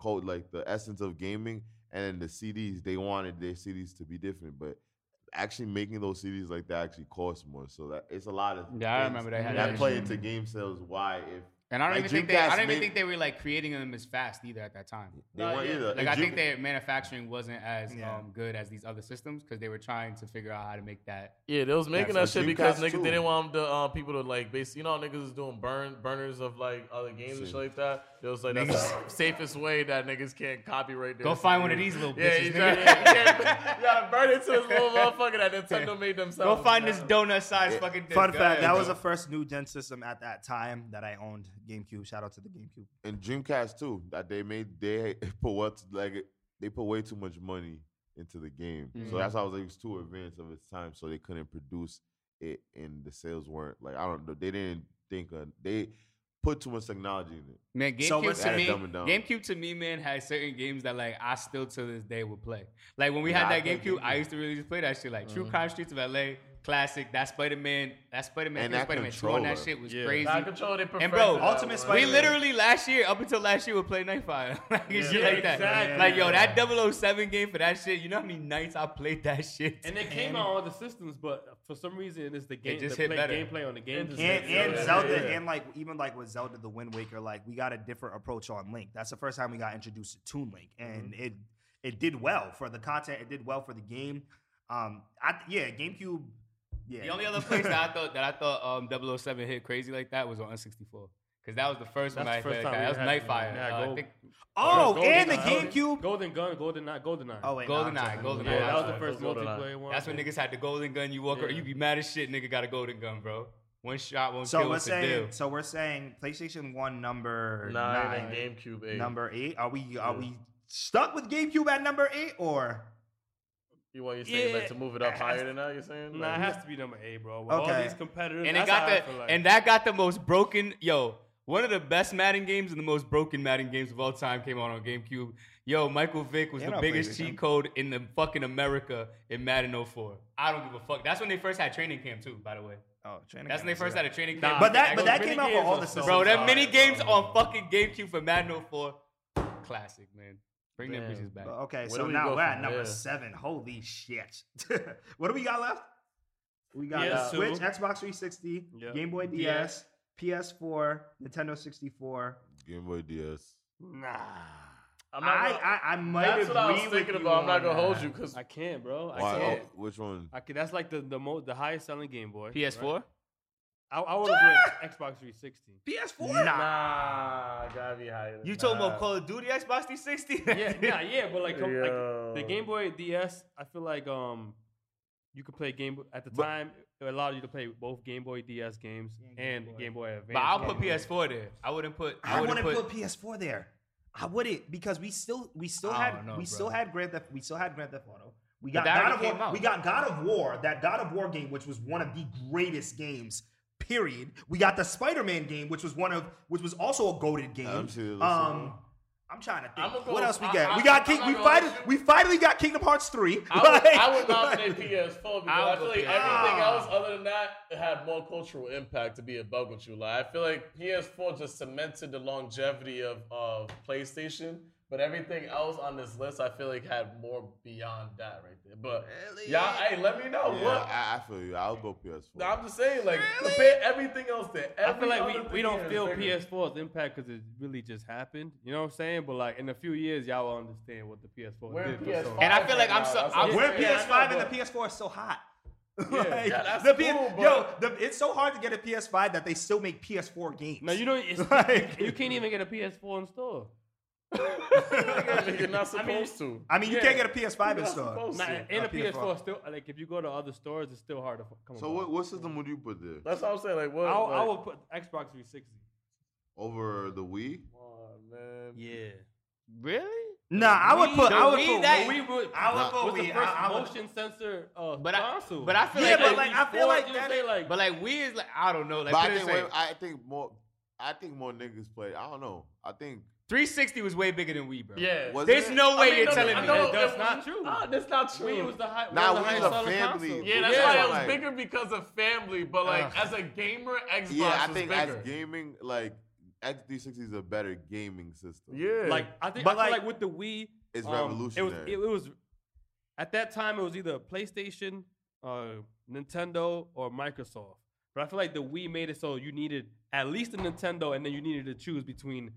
code, like the essence of gaming. And then the CDs, they wanted their CDs to be different, but actually making those CDs like that actually costs more. So that it's a lot of Yeah, I remember they had that that play into game sales. Why if And I don't Like even think they. I don't even think they were like creating them as fast either at that time. they weren't either? Like And I think Dream- their manufacturing wasn't as Yeah. um, good as these other systems because they were trying to figure out how to make that. Yeah, they was making Yeah, that so shit because niggas too. they didn't want the uh, people to like basically you know how niggas is doing burn burners of like other games and shit like that. It was like that's the safest way that niggas can't copyright. Their Go find one of these little Yeah, bitches. you, nigga. gotta, yeah, gotta, burn it to this little motherfucker that Nintendo made themselves. Go themselves. find this donut sized Yeah. fucking. disc. Fun Go fact: ahead, that bro. was the first new gen system at that time that I owned. GameCube. Shout out to the GameCube. and Dreamcast too. That they made they put what like they put way too much money into the game. Mhm. So that's why I was like it was too advanced of its time. So they couldn't produce it, and the sales weren't like I don't know. They didn't think of, they put too much technology in it. Man, GameCube what's- to me, dumb it down. GameCube to me, man, has certain games that like I still to this day would play. Like when we Yeah, had that played GameCube, I used to really just play that shit. Like Mm-hmm. True Crime Streets of LA, classic. That Spider Man, that Spider Man, And that Spider Man Two on that shit was Yeah. crazy. Nah, control, they And bro, that Ultimate one. Spider- We literally last year, up until last year, would play Nightfire, like and shit Yeah, like that. exactly. Like yo, that 007 game for that shit. You know how many nights I played that shit? And they came out on all the systems, but for some reason it's the game, just the hit play, better. gameplay on the game. just And, and Zelda, yeah, yeah. and like even like with Zelda the Wind Waker, like we got a different approach on Link. That's the first time we got introduced to Toon Link, and it it did well for the content. It did well for the game. Um, I yeah, GameCube. Yeah, The only other place that I thought that I thought um 007 hit crazy like that was on N64. Cause that was the first one I first played like time that. That was had- Nightfire. yeah, Uh, I Gold- think Oh, Golden and the Eye. GameCube. Golden Gun, Golden Eye, Golden Eye. Oh wait, Golden I'm Eye. Golden yeah, Eye. that was the first Golden multiplayer one. That's when niggas had the golden gun. You walk, or Yeah. you be mad as shit. Nigga got a golden gun, bro. One shot, one So kill. we're What's deal? saying, so we're saying PlayStation One number Nine nine, and GameCube eight. number eight. Are we are Yeah. we stuck with GameCube at number eight or? You want you saying like to move it up higher than that? You're saying? Nah, Like, it has to be number eight, bro. With all Okay. these competitors, and it that's got how I the feel like. and that got the most broken. Yo, one of the best Madden games and the most broken Madden games of all time came out on GameCube. Yo, Michael Vick was And the on biggest PlayStation. cheat code in the fucking America in Madden 04. I don't give a fuck. That's when they first had training camp too, by the way. Oh, training camp. That's when they first had a training Nah, camp. But that but that came out for all are the so systems. Bro, them Sorry, mini games on fucking GameCube for Madden 04, classic, man. Bring them Damn. bitches back. Okay, Where so we now we're at number here? seven. Holy shit! what do we got left? We got PS2. Switch, Xbox 360, Yeah. Game Boy DS, PS4, Nintendo 64. Game Boy DS. nah, I'm not I, gonna- I I might That's agree what I was thinking about. I'm not gonna hold that. you because I can't, bro. I Why? can't. Oh, which one? I can, that's like the the most the highest selling Game Boy. PS4? right? I, I would have went Xbox 360. PS4. nah, gotta be higher. You talking that. about Call of Duty Xbox 360? yeah, yeah, yeah, but like, come- like the Game Boy DS, I feel like um, you could play Game Boy at the But- time. It allowed you to play both Game Boy DS games and Game Boy Advance. But I'll games. put PS4 there. I wouldn't put. I, I wouldn't wouldn't put. put, PS4 there. I wouldn't because we still we still I had don't know, we bro. still had Grand Theft we still had Grand Theft Auto. We But got that God already of War. out. We got God of War. That God of War game, which was one of the greatest games. Period. We got the Spider-Man game, which was one of which was also a goaded game. I'm serious, um, I'm trying to think. Go- what else we got? I- we got I'm King, we finally we finally got Kingdom Hearts three. I would, Like- I would nominate PS4 because I I, feel like PS4. everything else other than that had more cultural impact. To be a bug with you, like I feel like PS4 just cemented the longevity of of PlayStation, but everything else on this list I feel like had more beyond that right there. But y'all, hey, let me know Yeah, what. I, I feel you. I'll go PS4. No, I'm just saying, like compare everything else there. I feel like we, we don't feel bigger. PS4's impact because it really just happened. You know what I'm saying? But like in a few years, y'all will understand what the PS4 We're did. PS5 so- And I feel like right I'm so- that's I'm- what We're saying. PS5 know, and the PS4 is so hot. Like, Yeah, that's the P- cool, but- Yo, the, it's so hard to get a PS5 that they still make PS4 games. No, you don't. It's, Like- you can't even get a PS4 in store. You're not supposed I mean- to. I mean, you Yeah. can't get a PS5 in You're store. Nah, to. in Uh, a PS4, still like if you go to other stores, it's still hard to f- come. So what, what system would you put there? That's what I'm saying. Like, what? I, I like, would put Xbox 360. Over the Wii? Come on, man. Yeah. Really? Nah, I would put. the I would put. that- We would. I would put was the first I, I would, motion sensor uh, But I- console. but I feel Yeah, like but that- like I feel like that say like But like Wii is like I don't know. Like but I think, this wait, I think more. I think more niggas play. I don't know. I think 360 was way bigger than Wii, bro. Yeah. Was There's it? no way I mean, you're no, telling no, me. no, That's it- not true. Nah, that's not true. Wii was the high. Nah, was the Wii's highest a selling family. console. Yeah, that's Yeah, why it was like- bigger because of family. But like Ugh. as a gamer, Xbox yeah. I was think bigger. as gaming, like X360 is a better gaming system. yeah. Like I think, But I feel like- like with the Wii, It's um, It was, revolutionary. it, was at that time it was either PlayStation, uh, Nintendo, or Microsoft. But I feel like the Wii made it so you needed at least a Nintendo, and then you needed to choose between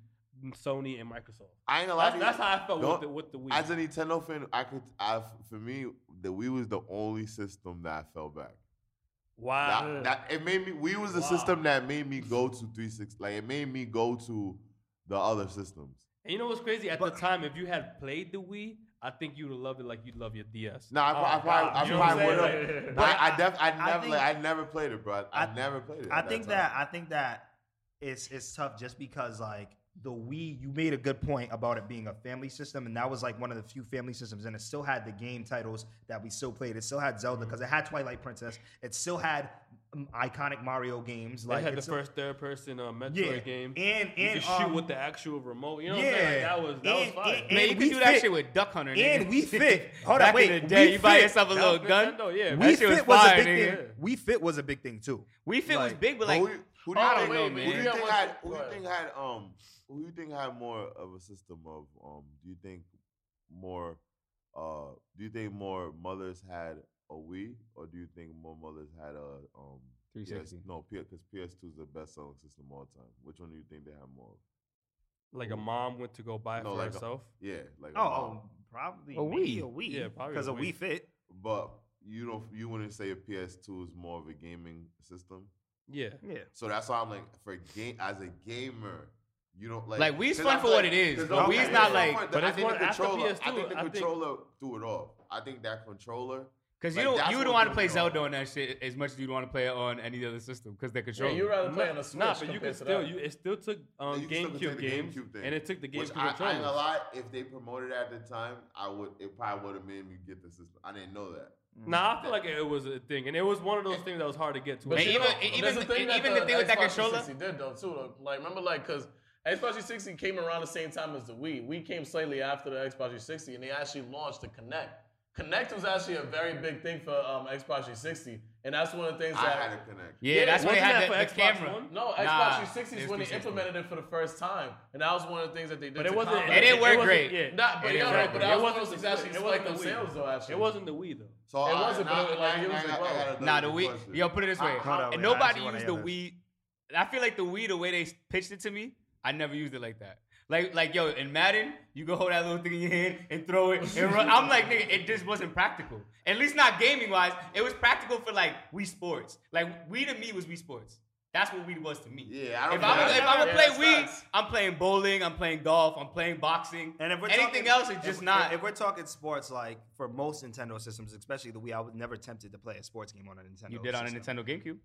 Sony and Microsoft. I ain't gonna lie That's, that's how I felt with the, with the Wii. As a Nintendo fan, I could. I for me, the Wii was the only system that I fell back. wow. That, that it made me. Wii was the system that made me go to 360. Like it made me go to the other systems. And you know what's crazy? At the time, if you had played the Wii, I think you'd have loved it like you'd love your DS. No, I, Oh, I probably, I You I'm probably would have. But I, def, I I never, think- like, I never played it, bro. I, I- never played it. I at think time. that I think that it's it's tough just because like the Wii, you made a good point about it being a family system, and that was like one of the few family systems, and it still had the game titles that we still played. It still had Zelda because it had Twilight Princess. It still had um, iconic Mario games. They Like had the still- first third-person uh, Metroid yeah, game. and you and could shoot um, with the actual remote. You know what yeah, I'm saying? Like, that was that was and- fire. and- Man, you could we do that fit- shit with Duck Hunter, nigga. and we fit. Hold on, wait. in the day, we you buy yourself a That little gun. Nintendo, yeah. That We shit was fit was a big nigga. thing. Wii Fit was a big thing too. Wii Fit was big, but But like, who, who do you Oh, think? wait, who man. do You you got think had? thing- Who do you think had? Um, who do you think had more of a system of? Um, do you think more? Uh, do you think more mothers had a Wii, or do you think more mothers had a um? 360. PS, no, because PS2 is the best selling system of all time. Which one do you think they had more? of? Like a mom went to go buy it No, for like a- herself. Yeah, like a Oh, mom. oh, probably A maybe Wii. a Wii. Yeah, probably because a a Wii. Wii fit. but you don't. You wouldn't say a PS2 is more of a gaming system. Yeah. Yeah. So that's why I'm like, for game as a gamer, you don't like. Like, Wii's 'cause fun I for feel what like- it is, 'cause but okay, Wii's not like- fun, but I it's think the after controller. I PS2, think the controller threw it off. I think that controller. Because you Like, don't, you don't want to play. Zelda on that shit as much as you'd want to play it on any other system because they're yeah, controlled. you rather play on a Switch Nah, but you can still you it still took um, you can still GameCube take the games GameCube thing. and it took the Which GameCube I, I ain't controllers. gonna if they promoted it at the time, I would. It probably would have made me get the system. I didn't know that. Nah, I feel like it was a thing, and it was one of those things that was hard to get to. But even- know, even there's the- a thing that even the thing with that controller- 360 did though too. Though. Like remember, like because Xbox 360 came around the same time as the Wii. Wii came slightly after the Xbox 360, and they actually launched the Kinect. Kinect was actually a very big thing for um, Xbox 360, and that's one of the things that. I that. had to connect. yeah, Yeah, that's when they had that the, for the Xbox camera. One? no, Xbox Nah, 360 it is was when they implemented it for the first time, and that was one of the things that they did. but it wasn't. combat It didn't work wasn't- great. Yeah, Nah, but It yeah, didn't no, work but that It was one wasn't of those the- actually it wasn't the Wii. sales though. Actually, It wasn't the Wii though. So It I- wasn't, and but I- it- like, it was and I- like, I got Nah, the Wii. question. Yo, put it this way. How- Hold on, and wait, I nobody used the. Wii. I feel like the Wii, the way they pitched it to me, I never used it like that. Like, like yo, in Madden, you go hold that little thing in your hand and throw it and run. I'm like, nigga, it just wasn't practical. At least not gaming wise. It was practical for like Wii Sports. Like Wii to me was Wii Sports. That's what Wii was to me. Yeah, I don't If I'm, if I'm gonna Yeah, play that's Wii, facts. I'm playing bowling, I'm playing golf, I'm playing boxing. And if we're anything talking, else, it's just if, not. If we're talking sports, like for most Nintendo systems, especially the Wii, I was never tempted to play a sports game on a Nintendo. you did on a. Nintendo GameCube.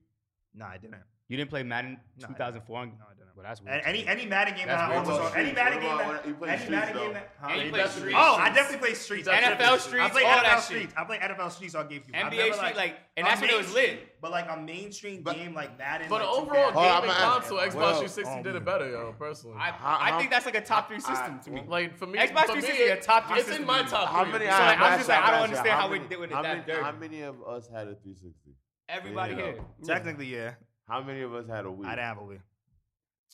No, I didn't. You didn't play Madden No, 2004. No, I didn't. Well, that's weird. Any any Madden game That's that I weird. own was on any Madden game that you any Madden though? game that huh? And you He play Streets. Oh, I definitely play Streets. NFL Streets, I play all that NFL shit. Streets. I play NFL Streets on GameCube. I've NBA never, Street, like, and that's when it was lit. But like a mainstream But- game like Madden. But like overall Hold on, gaming I'm gonna- console, Xbox well, 360 um, did it better, yo. Personally, I, How- I think that's like a top three I- system to me. like for me, Xbox for me, 360 a top three It's in my to me. top How three. many? So, I- like, I'm just like, I don't understand how we did with it that dirty. How many of us had a 360? Everybody here. Technically, yeah. How many of us had a Wii? I didn't have a Wii.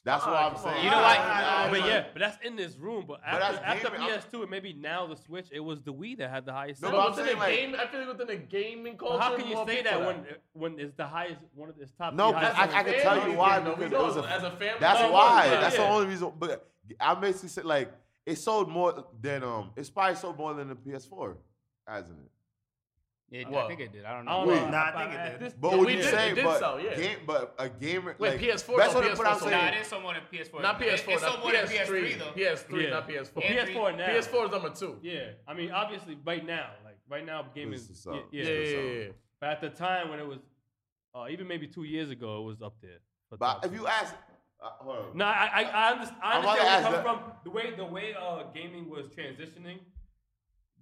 That's what Ah, I'm saying. You know what? But ah, yeah, but that's in this room. But But after, that's after PS2 and maybe now the Switch, it was the Wii that had the highest. No, No, but I'm within saying, like- game, I feel like within the gaming But culture, how can you say that have. when when it's the highest one of it's top? No, but I, I can tell you why game, though. Because it was a. as a family. That's no, why. yeah, That's the only reason. But I basically said like it sold more than um. It's probably sold more than the PS4, hasn't it? Yeah, I think it did. I don't I know. don't Wait. know. Nah, I think it did. this- But Yeah, would we you did- say, did but so, yeah. game, but a gamer Wait, like, PS4 That's no, what, what I'm PS4 so- Nah, saying. it is someone in PS4. Not PS4, It's not someone PS3. PS3 though. PS3, Yeah. not PS4. And PS4 now. PS4 is number two. Yeah, I mean, obviously, right now, like right now, gaming. This is Yeah, yeah, Yeah, yeah, yeah, yeah. But at the time when it was, uh, even maybe two years ago, it was up there. for But if you ask, uh. No, I I, I, underst- I I'm about to understand where ask you come that- from. The way the way uh gaming was transitioning,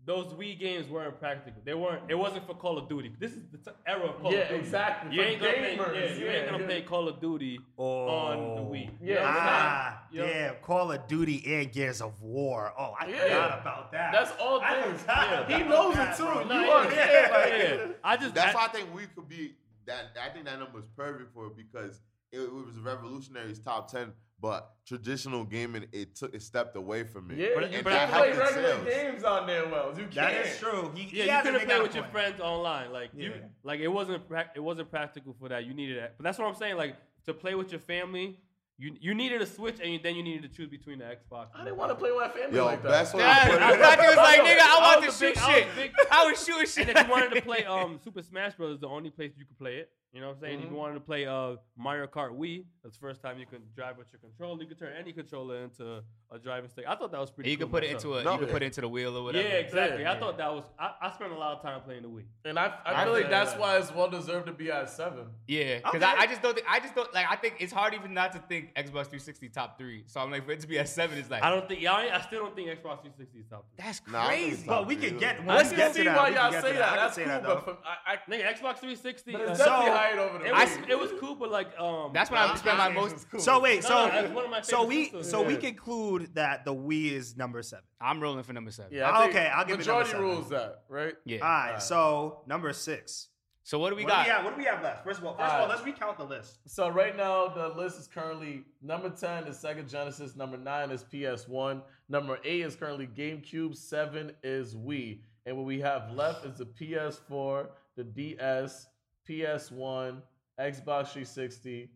those Wii games weren't practical. They weren't. It wasn't for Call of Duty. This is the t- era of Call Yeah, of Duty. exactly. You For ain't gonna play. Yeah, you ain't gonna play Call of Duty on the Wii. Yeah, Ah, You know? damn. Call of Duty and Gears of War. Oh, I Yeah. forgot about that. That's all I things. Yeah. He knows that, it too. bro. You No, are. yeah, Yeah. yeah. I just That's I, why I think we could be that. I think that number is perfect for it because it, it was revolutionary's top ten. But traditional gaming, it took it stepped away from me. Yeah, But- you but can't I play think regular sales. games on there, Wells. You can't. That is true. He, Yeah, he you has a couldn't play with your friends online. Like you, like it wasn't prac- it wasn't practical for that. You needed that. But that's what I'm saying. Like to play with your family, you you needed a Switch, and you, then you needed to choose between the Xbox. I didn't want to play with my family Yo, like that. best way Yeah, to I thought you was like, I nigga, I I want to was shoot big- I was shit. big- I was shooting shit. And if you wanted to play um Super Smash Bros, the only place you could play it. You know what I'm saying? If Mhm. you wanted to play uh Mario Kart Wii, that's the first time you can drive with your controller. You could turn any controller into a driving stick. I thought that was pretty. you cool could put it into a No. you could put it into the wheel or whatever. Yeah, exactly. Yeah. I thought that was. I, I spent a lot of time playing the Wii. and I, I I feel like that's that. why it's well deserved to be at seven. Yeah, because Okay. I, I just don't think I just don't like I think it's hard even not to think Xbox 360 top three. So I'm like for it to be at seven is like I don't think. Y'all, I still don't think Xbox 360 is top three. that's Nah, crazy. it's top But we three, can get. When I we can see why y'all say that. I can That's say cool, but from, I, I, Nigga, Xbox 360. but uh, it's definitely So- higher over the it was it was cool, but like um. That's when I Nah, spent my most. cool. So wait, so no, that's one of my so favorite we systems. so we Yeah. conclude that the Wii is number seven. I'm rolling for number seven. yeah, I think Okay, I'll give it number majority seven. rules that right. Yeah. All right, Alright. so number six. So what do we what got? Do we have, what do we have left? First of all, first of all, let's recount the list. So right now the list is currently number ten is Sega Genesis, number nine is PS1, number eight is currently GameCube, seven is Wii, and what we have left is the PS4, the DS, PS1, Xbox 360,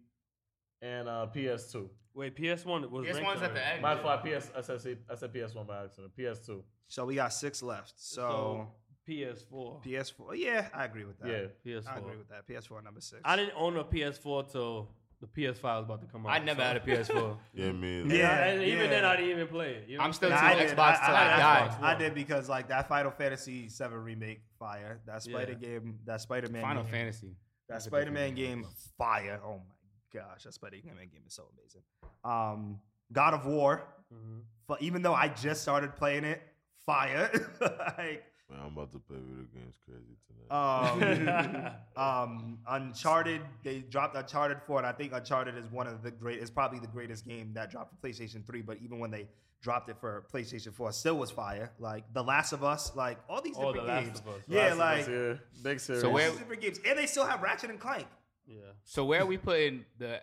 and uh, PS2. Wait, PS1 was. This ranked one's at the already. end. My fault. PS. I said I said PS1 by accident. PS2. So we got six left. So, PS4. PS4. Yeah, I agree with that. Yeah. PS4. I agree with that. PS4 number six. I didn't own a PS4 till the PS5 was about to come out. I never so- had a PS4. Yeah, me. Yeah, Yeah, and even yeah. then I didn't even play it. You know I'm still Nah, Team I did. Xbox I, till I, I had die. Xbox. I did because like that Final Fantasy VII remake, fire. That Spider Yeah. game, that Spider Man, Final game, Fantasy. that Spider Man game, fire. Oh my gosh, that Spider Man game is so amazing. Um, God of War, Mhm. but even though I just started playing it, fire. like, Man, I'm about to play video games crazy tonight. um, um, Uncharted, they dropped Uncharted 4, and I think Uncharted is one of the great, it's probably the greatest game that dropped for PlayStation 3, but even when they dropped it for PlayStation 4, it still was fire. Like The Last of Us, like all these Oh, different The Last games. of Us. Yeah, Last of like Us, yeah. big series. So all where- these different games. And they still have Ratchet and Clank. Yeah. So where are we putting the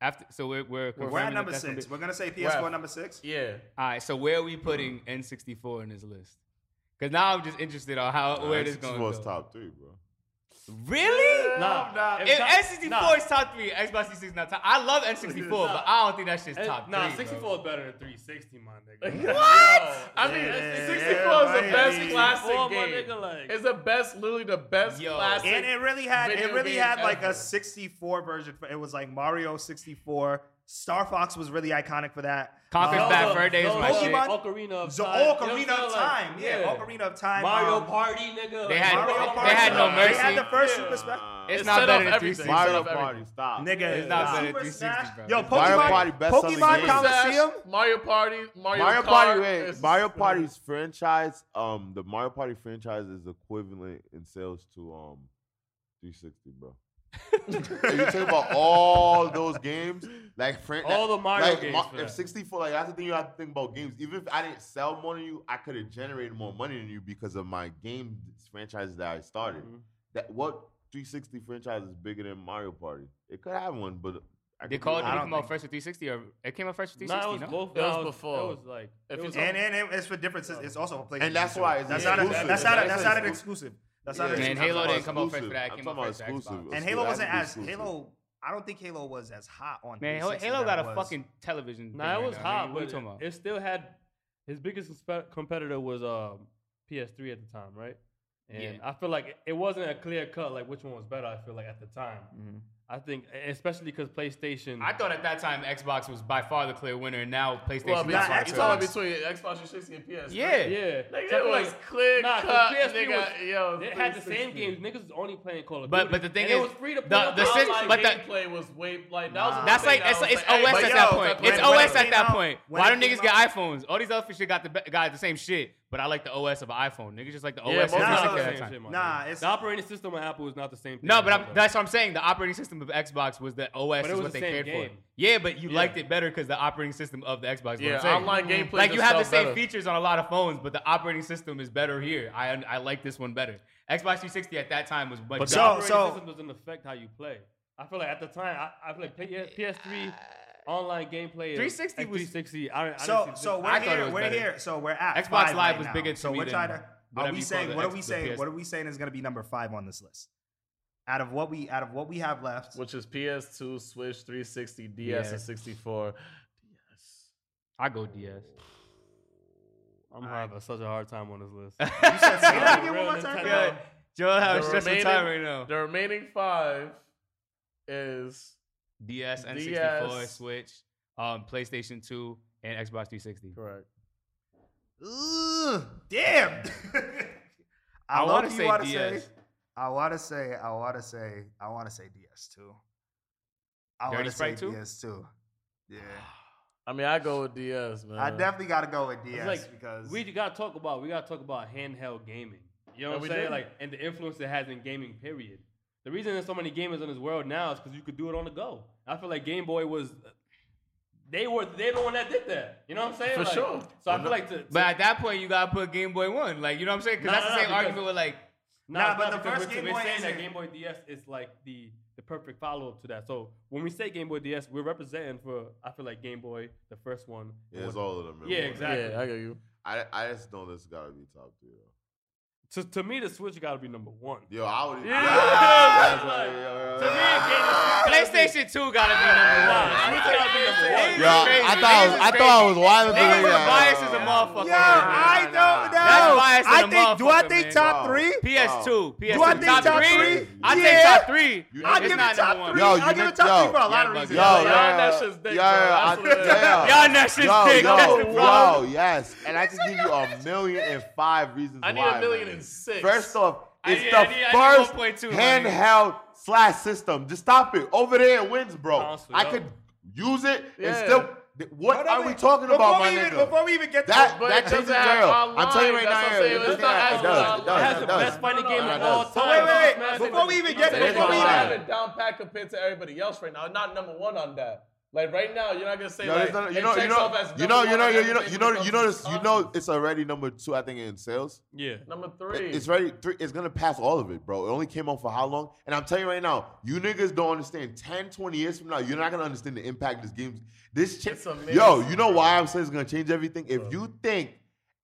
after? So we're we're, We're confirming at that number gonna six. be- We're going to say PS4 number six. Yeah. All right. So where are we putting N64 in this list? Because now I'm just interested on how where this going to was go. top three, bro. Really? Nah, nah. if If top- N64 nah. is top three, Xbox 360 is not top. I love N64, but I don't think that shit's top Nah, three. 64 bro. is better than 360, my nigga. What? I mean, Yeah, 64 yeah, is the best Yeah, classic 64, my game. nigga, like- It's the best, literally the best Yo. classic. And it really had it really had like ever. a 64 version. It was like Mario 64. Star Fox was really iconic for that. Conker's Uh, Bad Fur Day is my Pokemon- shit. Ocarina of So Time. Ocarina You know what I'm of? Time, Like, yeah, Ocarina of Time. Mario um, Party, nigga. They like, had- Mario they had no mercy. They had the first Yeah. Super Smash. It's It not better than 360. Mario. Party, stop. Nigga, It's not better than 360, bro. Yo, It's Mario Pokemon, Party, best Pokemon game. Colosseum. Mario Party, Mario, Mario Party, wait, is- Mario Party's franchise, um, the Mario Party franchise is equivalent in sales to um, 360, bro. If you think about all those games, like fran- All the Mario like, games Ma- if 64, like that's the thing you have to think about games. Even if I didn't sell more than you, I could have generated more money than you because of my game franchises that I started. Mhm. That what 360 franchise is bigger than Mario Party? It could have one, but I They could called be it I come out think- first for 360 or it came out first with Nah, 360, it was no? both. It was nah, before. It was like. It was you- And and it's for differences. It's also for PlayStation. And that's why it's that's not a, that's not a, That's that's not an exclusive. Exclusive. That's not Yeah, an Man, Halo didn't come out exclusive. first for that. It I'm came out about first exclusive. Xbox. And Halo wasn't as. Halo. I don't think Halo was as hot on. Man, 360 Halo got a fucking television. Nah, it was hot, nigga. What you but talking about? it still had his biggest competitor was um, PS3 at the time, right? And Yeah. I feel like it- it wasn't a clear cut like which one was better. I feel like at the time. I think especially because PlayStation. I thought at that time Xbox was by far the clear winner, and now PlayStation. Well, is between, Nah, far you clear. talking Xbox- between Xbox 360 and PS? Yeah. yeah, Nigga, it was clear Nah, 'cause cut. PS3 nigga, was- yo, They had the same games. Niggas was only playing Call of But- Duty. but but the thing and it was free to play on the the syn- Online but the- gameplay was way like that was Nah. That's like it's, that it's was like, OS at yo, that point. It's OS at that point. Why it do niggas get iPhones? All these other shit got the got the same shit, but I like the OS of an iPhone. Niggas just like the Yeah, OS of most of 360 them at are that the time. shit, Nah, it's- the operating system of Apple is not the same. thing No, but I'm, that's what I'm saying. The operating system of Xbox was the OS But it is was what the they same cared game. for. Yeah, but you Yeah. liked it better because the operating system of the Xbox. is Yeah, I'm saying. online gameplay. Like you have the same better. features on a lot of phones, but the operating system is better here. I I like this one better. Xbox 360 at that time was much But the So- better. operating so- system doesn't affect how you play. I feel like at the time, I, I feel like PS3 online gameplay. 360 was- 360. I, I didn't So see so we're I here. We're better. here. So we're at Xbox five Live right was now. bigger to So me we're than trying to. Are we saying what are we saying? What are we saying is going to be number five on this list? Out of what we out of what we have left, which is PS2, Switch, 360, DS, Yeah. and 64. DS. I go DS. I'm having such a hard time on this list. you said say that again Real one more time. Nintendo. bro? Yeah, Joe has The stressful remaining- time right now. The remaining five is DS, N64, DS. Switch, um, PlayStation 2, and Xbox 360. correct. Ugh, damn. I low wanna say wanna DS. I want to say. I want to say. I want to say DS too. I Dirty want to say too? DS too. Yeah, I mean, I go with DS, man. I definitely got to go with DS like because we gotta talk about we gotta talk about handheld gaming. You know what I'm saying? did. Like and the influence it has in gaming. Period. The reason there's so many gamers in this world now is because you could do it on the go. I feel like Game Boy was. They were they the one that did that. You know what I'm saying? For Like, sure. So I feel like to, to But at that point, you gotta put Game Boy One. Like, you know what I'm saying? Because Nah, that's the same nah, argument with like, Nah, Nah, but the first we're, Game we're Boy saying that isn't- Game Boy DS is like the the perfect follow up to that. So when we say Game Boy DS, we're representing for I feel like Game Boy, the first one. Yeah, it's all of them. Yeah, one. exactly. Yeah, I get you. I, I just know this gotta be top three. Though. To, to me, the Switch got to be number one. Yo, I would. Yeah. that's Like, what- yo, yo, To me, PlayStation 2 gotta be number one. Switch gotta be number one. Yo, crazy. I thought I was, I thought I was crazy. wild. Niggas yeah. are biased as a motherfucker. Yo, I don't know. That's biased I as a think. Do I think man. top three? PS2. PS2. Do I think top, top three? three? I think top three. I'll give it top three. Yo, I'll give it top yo. three for a lot of reasons. Yo, Y'all yeah, that shit's dick, yo, yo, That's I- what it is. yeah. Y'all that shit's Yo, dick. yo, That's yo, yes, and I can give you a million and five reasons I need a million man. six. First off, it's need- the I I first 1.2, honey. handheld slash system. Just stop it. Over there it wins, bro. Honestly, I yo. could use it and still. What Hold are we wait. talking about, my even, nigga? Before we even get to That that it doesn't changes jail. I'm telling you right That's now, here, it It's not does, as it does, it It has the best fighting game of all time. Wait, wait, wait. Before we even get, It is before we we even, have it down pat compared to everybody else right now. Not number one on that. Like right now, you're not gonna say Yo, like there's no- it you know, you know, off as you know, you know, you know, you know, you know, you know, comes this, to you know, it's already number two, I think, in sales. Yeah. number three. It's ready. Three, it's gonna pass all of it, bro. It only came out for how long? And I'm telling you right now, you niggas don't understand. 10, 20 years from now, you're not gonna understand the impact this game. This cha- It's amazing, yo, you know why I'm saying it's gonna change everything? If you think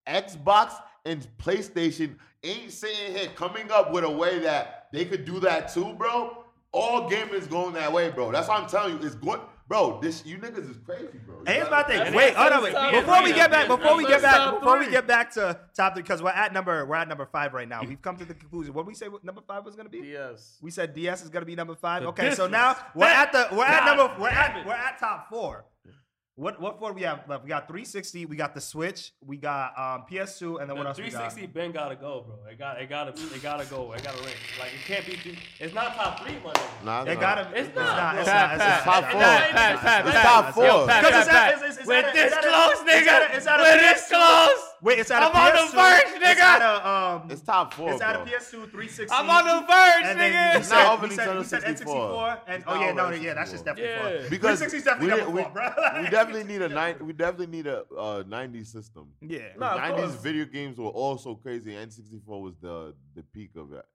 Xbox and PlayStation ain't sitting here coming up with a way that they could do that too, bro, all gamers going that way, bro. That's what I'm telling you. It's going, bro. This you niggas is crazy, bro. You And here's gotta- my thing. That's Wait, what hold on, wait. Before we get back, before we get back, before we get back to top three, because we're at number we're at number five right now. We've come to the conclusion. What did we say? Number five was gonna be? DS. We said DS is gonna be number five. Okay, so now we're at the we're at number we're at we're at top four. What what four we have left? We got 360, we got the Switch, we got um, PS2, and then what The else we got? 360 Ben gotta go, bro. It got it gotta it gotta go. It gotta rank. Like it can't be. Three, it's not top three, my nigga. Nah, It gotta. It's It's not, not. It's not. It's top four. It's top four. Because Pat, it's at- Pat. it's- it's We're at a- this it's close, it's at a- nigga. it's at a We're this close. Wait, it's at a I'm on the PS2. It's nigga. at a um. It's top four, It's at a bro. PS2 360. I'm on the verge, And nigga. you It's said, not you over said, you said N64, and oh yeah, over no, yeah, that's N64. just definitely Yeah. four. Because 360 is definitely we, number we, four, bro. we definitely need a nine. We definitely need a uh, 90s system. yeah. Nah, of 90s course. video games were all so crazy. N64 was the the peak of it.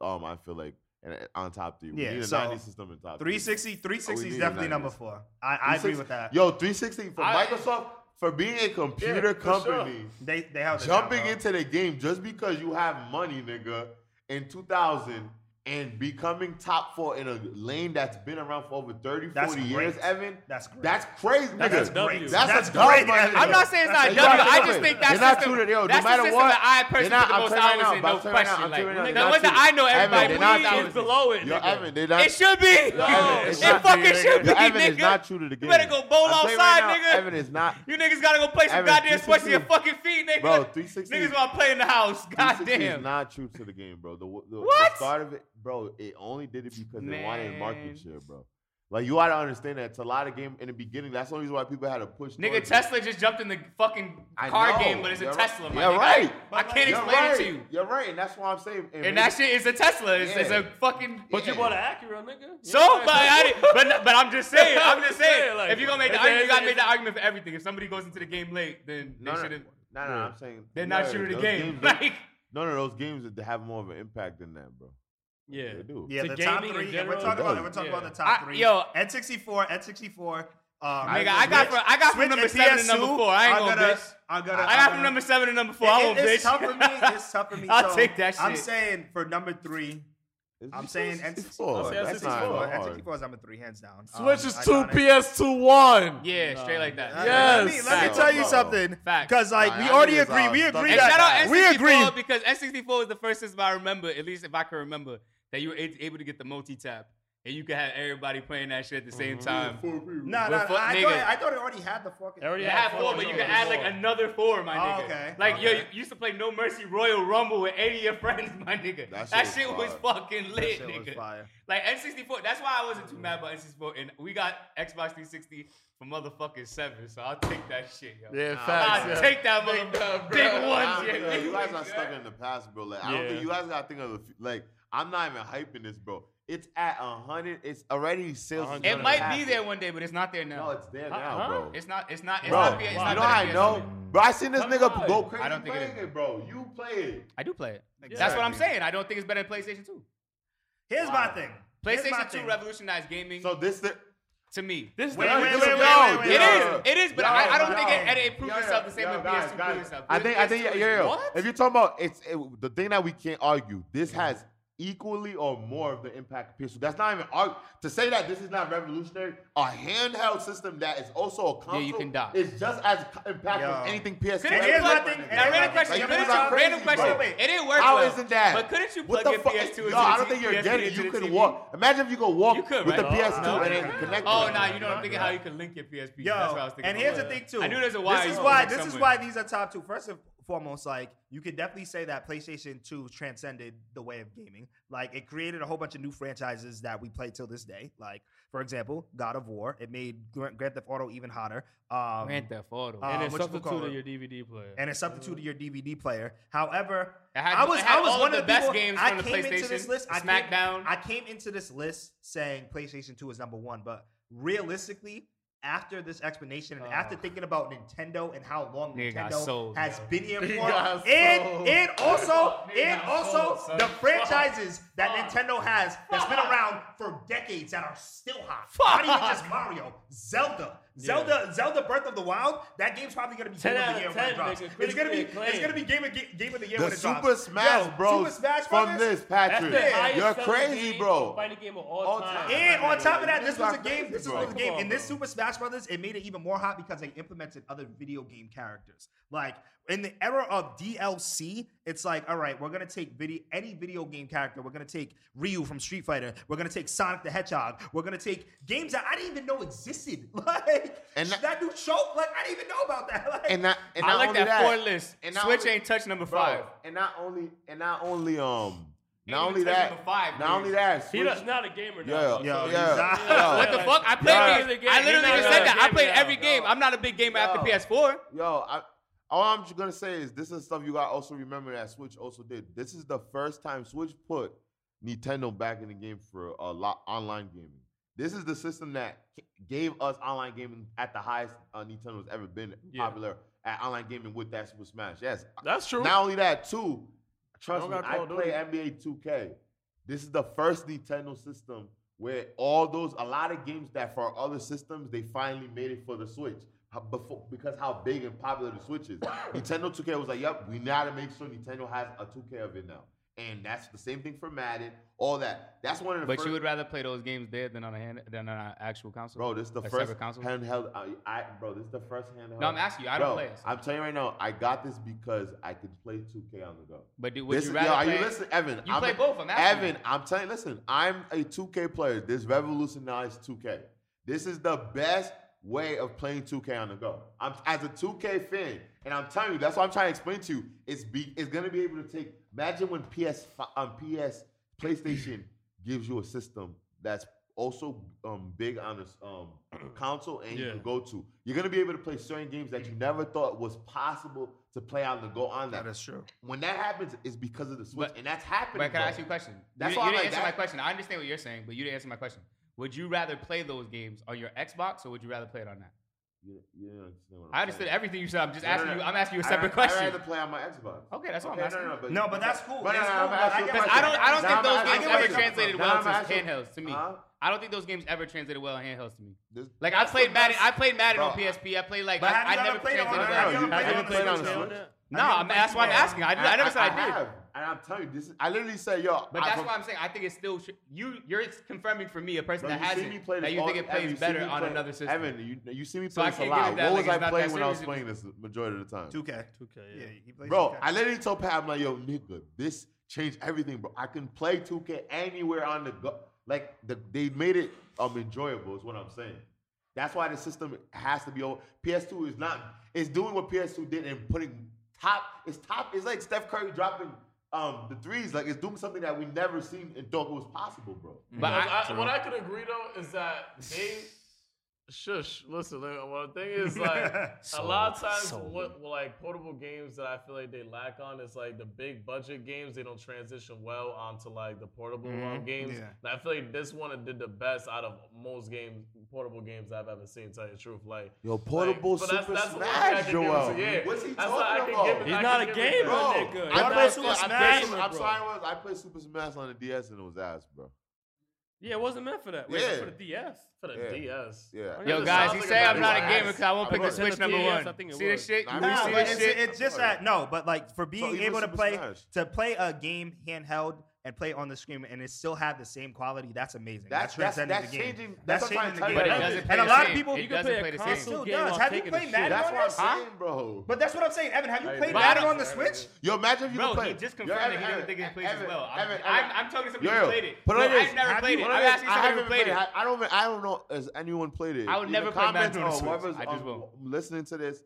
Um, I feel like and uh, on top three. We Yeah, need a so 90s system in top three. 360, 360 is definitely number four. I, I agree with that. Yo, 360 for I- Microsoft for being a computer Yeah, for sure. company. They they held it Jumping down, into the game just because you have money, nigga, in 2000 and becoming top four in a lane that's been around for over 30, that's 40 great. years, Evan. That's great. That's crazy, nigga. That's, great. That's, that's great. That's I'm not saying it's not that's W. I just think that's not true that's the system that I personally not, the most hours now, in, no question. The one that I know everybody Evan, is below it. Evan, they not, it should be. It fucking should be, Evan is not true to the game. You better go bowl outside, nigga. Evan is not. You niggas gotta go play some goddamn sports in your fucking feet, nigga. Bro, 360. Niggas wanna play in the house. Goddamn. is not true to the game, bro. The start of it bro, it only did it because Man. they wanted market share, bro. Like you gotta understand that Talata game in the beginning. That's the only reason why people had to push. Nigga, Tesla it. just jumped in the fucking car game, but it's a Tesla. Right. Yeah, right. I, I can't explain right. it to you. You're right, and that's why I'm saying. And, and that shit is a Tesla. It's, yeah. it's a fucking. But you bought an Acura, nigga. So, yeah. but I, but but I'm just saying. I'm just saying. like, if you're gonna make the argument, you gotta make the argument for everything. If somebody goes into the game late, then they no, shouldn't. No, no, no, I'm saying they're not shooting the game. Like, none of those games that have more of an impact than that, bro. Yeah, do. Yeah, the top three. If we're talking about, we're talking about the top three. Yo, N64, N64. Um, nigga, I got from I got uh, from number seven to number four. I ain't gonna. I got from number seven to number four. I won't it's. Tough for me. It's tough for me. I'll so take that shit. I'm saying for number three. I'm saying N64. N64. N64 is number three, hands down. Switch um, is two, PS2 one. Yeah, no. straight like that. Yes. Let me, let me tell you something. Fact. Because like nah, we already agree, we agree that we agree because N64 was the first system I remember, at least if I can remember, that you were able to get the multi tap and you could have everybody playing that shit at the same mm-hmm. time. Nah, nah, I, thought. I thought it already had the fucking. It already had have four, but you can add like another four, my Oh, nigga. okay. Like yo, you used to play No Mercy Royal Rumble with eight of your friends, my nigga. That That shit, was was, fucking lit, shit was nigga. fire. Like N64, that's why I wasn't too mad about N64. And we got Xbox 360 for motherfucking seven, so I'll take that shit, yo. Yeah, I'll facts. yeah. take that motherfucker. Big one. yeah. You guys are stuck in the past, bro. Like I don't think you guys gotta think of the like I'm not even hyping this, bro. It's at hundred. It's already sales. It might be there one day, but it's not there now. No, it's there now, bro. It's not. It's not. It's bro, not. It's not you know how I know, bro. I seen this Come nigga on. go crazy. I don't think playing it, it, bro. You play it. I do play it. Exactly. That's what I'm saying. I don't think it's better than PlayStation Two. Here's wow. my thing. PlayStation my 2 thing. revolutionized gaming. So this the to me. This is wait, wait, wait, wait, no, wait, wait, It is. It is, but yo, I, I, don't yo, think it, it proves yo, itself the same way PS2 proves itself. I think I think yeah, yeah. If you're talking about it's it, the thing that we can't argue, this has equally or more of the impact of PS2. That's not even art. To say that this is not revolutionary, a handheld system that is also a console. Yeah, you can die. It's just as impactful as anything PS2. Couldn't you plug in? Random question. Like, random crazy, question. Bro. It didn't work. How well. not that? But couldn't you plug in PS2 into no, I don't think you're getting. You could walk. Imagine if you could walk you could, with the PS2 no, and then connect. Oh no, you know I'm thinking how you can link your PSP. Yo, and here's the thing too. I knew there's a. This is why. This is why these are top two. First of foremost, like you could definitely say that PlayStation 2 transcended the way of gaming. Like it created a whole bunch of new franchises that we play till this day. Like, for example, God of War. It made Grand, Grand Theft Auto even hotter. Um, Grand Theft Auto. Um, and it substituted your DVD player. And it substituted your DVD player. However, had, I was I was one of the, best people, games I on PlayStation. into this list. Smackdown. I came, I came into this list saying PlayStation 2 is number one, but realistically after this explanation and uh, after ah. thinking about Nintendo and how long Nintendo sold, has been here for, and and also and also sold, the franchises Fuck. that Nintendo has that's been around for decades that are still hot. Fuck. Not even just Mario, Zelda, Zelda, yeah. Zelda Breath of the Wild, that game's probably gonna be Game of the Year when it drops. It's gonna be acclaim. it's gonna be Game of Game of the Year the when it Super drops. Smash yes, Bros. Super Smash Bros. From this, Patrick, you're crazy, bro. Fighting game of all, all time. time. And on top of that, this, this was a game. This bro. was a game. In this Super Smash Brothers, it made it even more hot because they implemented other video game characters. Like in the era of DLC, it's like, all right, we're gonna take video any video game character. We're gonna take Ryu from Street Fighter. We're gonna take Sonic the Hedgehog. We're gonna take games that I didn't even know existed. Like and that, that new choke, like I didn't even know about that. Like, and not, and not I like that, that four list. And Switch only, ain't touch number bro, five. And not only and not only um not only that, five, not only that, Switch. he's not a gamer. Now, yeah, so yeah, yeah. What the fuck? I played. Yeah. I literally just said that. I played every game. I'm not a big gamer after PS4. Yo, I, all I'm just gonna say is this is stuff you gotta also remember that Switch also did. This is the first time Switch put Nintendo back in the game for a lot online gaming. This is the system that gave us online gaming at the highest uh, Nintendo's ever been yeah. popular at online gaming with that Super Smash. Yes, that's true. Not only that, too. Trust me, I play NBA 2K. This is the first Nintendo system where all those a lot of games that for other systems they finally made it for the Switch before, because how big and popular the Switch is. Nintendo 2K was like, yep, we now to make sure Nintendo has a 2K of it now. And that's the same thing for Madden, all that. That's one of the. But first, you would rather play those games there than on a hand than on an actual console. Bro, this is the a first console? handheld. I, I, bro, this is the first handheld. No, I'm asking you. I bro, don't play it. I'm telling you right now. I got this because I could play 2K on the go. But do, would this, you rather? Yo, are you listen, Evan? You I'm play a, both. I'm Evan, you. I'm telling you. Listen, I'm a 2K player. This revolutionized 2K. This is the best way of playing 2K on the go. I'm as a 2K fan, and I'm telling you, that's what I'm trying to explain to you. It's be it's gonna be able to take. Imagine when PS um, PS PlayStation gives you a system that's also um, big on this um, console and yeah. you can go to. You're gonna be able to play certain games that you never thought was possible to play on the go on that. That is true. When that happens, it's because of the Switch, but, and that's happening. But can I ask you a question? That's you, why you I'm didn't like, answer that. my question. I understand what you're saying, but you didn't answer my question. Would you rather play those games on your Xbox or would you rather play it on that? You, you understand what I'm I understood everything you said. I'm just no, asking no, no. you. I'm asking you a separate I, question. I'd rather play on my Xbox. Okay, that's okay, what I'm asking. No, no, but, no, but that's cool. But that's cool. I, don't, I don't think those games ever translated well to handhelds to me. I don't think those games ever translated well on handhelds to me. Like I played Madden, I played Madden on PSP. I played like I, never played on the. No, no, no, no, no, no, no, no, no, no, no, no, and I'm telling you, this is, I literally say, yo. But that's I, why I'm saying I think it's still you. You're confirming for me a person bro, that hasn't that you think it plays Evan, better on play, another system. Evan, you, you see me play so this a lot. What was I playing when I was playing this majority of the time? Two K. Two K. Yeah, bro. I literally told Pat, I'm like, yo, nigga, this changed everything, bro. I can play two K anywhere on the go. Like the, they made it um enjoyable. Is what I'm saying. That's why the system has to be old. PS2 is not. It's doing what PS2 did and putting top. It's top. It's like Steph Curry dropping um, the threes, like it's doing something that we never seen and thought was possible, bro. But I, I, what I could agree though is that they Shush. Listen, well, the thing is, like, sold, a lot of times, sold. what like portable games that I feel like they lack on is like the big budget games. They don't transition well onto like the portable mm-hmm. Um, games. Yeah. And I feel like this one did the best out of most games, portable games I've ever seen. Tell you the truth, like yo, portable like, Super that's, that's Smash, Joel. Yeah. What's he talking about? It, He's I not a gamer, nigga. I, I, I, played Super Smash. I'm sorry, I play Super Smash on the DS and it was ass, bro. Yeah, it wasn't meant for that. Wait, Yeah. for the DS. For the Yeah. DS. Yeah. Yo, guys, you say I'm not a gamer because I won't pick the. Switch number one. See this shit? You Nah, see this it's, shit? it's just that no, but like for being able to play to play a game handheld and play on the screen and it still have the same quality. That's amazing. That's, that's, that's, that's Changing, that's, that's changing the game. But it doesn't play and a lot of people, you can play, play a console game. Does. Have you played Madden? That's what I'm saying, bro. But that's what I'm saying, Evan. Have you played Madden on the Switch? Yo, imagine if you bro, played. just confirmed Evan, that he doesn't think he plays Evan, as well. Evan, I'm, talking to somebody who played it. I've never played it. I'm asking somebody who played it. I don't. I don't know. Has anyone played it? I would never play Madden on the Switch. I just will. Listening to this,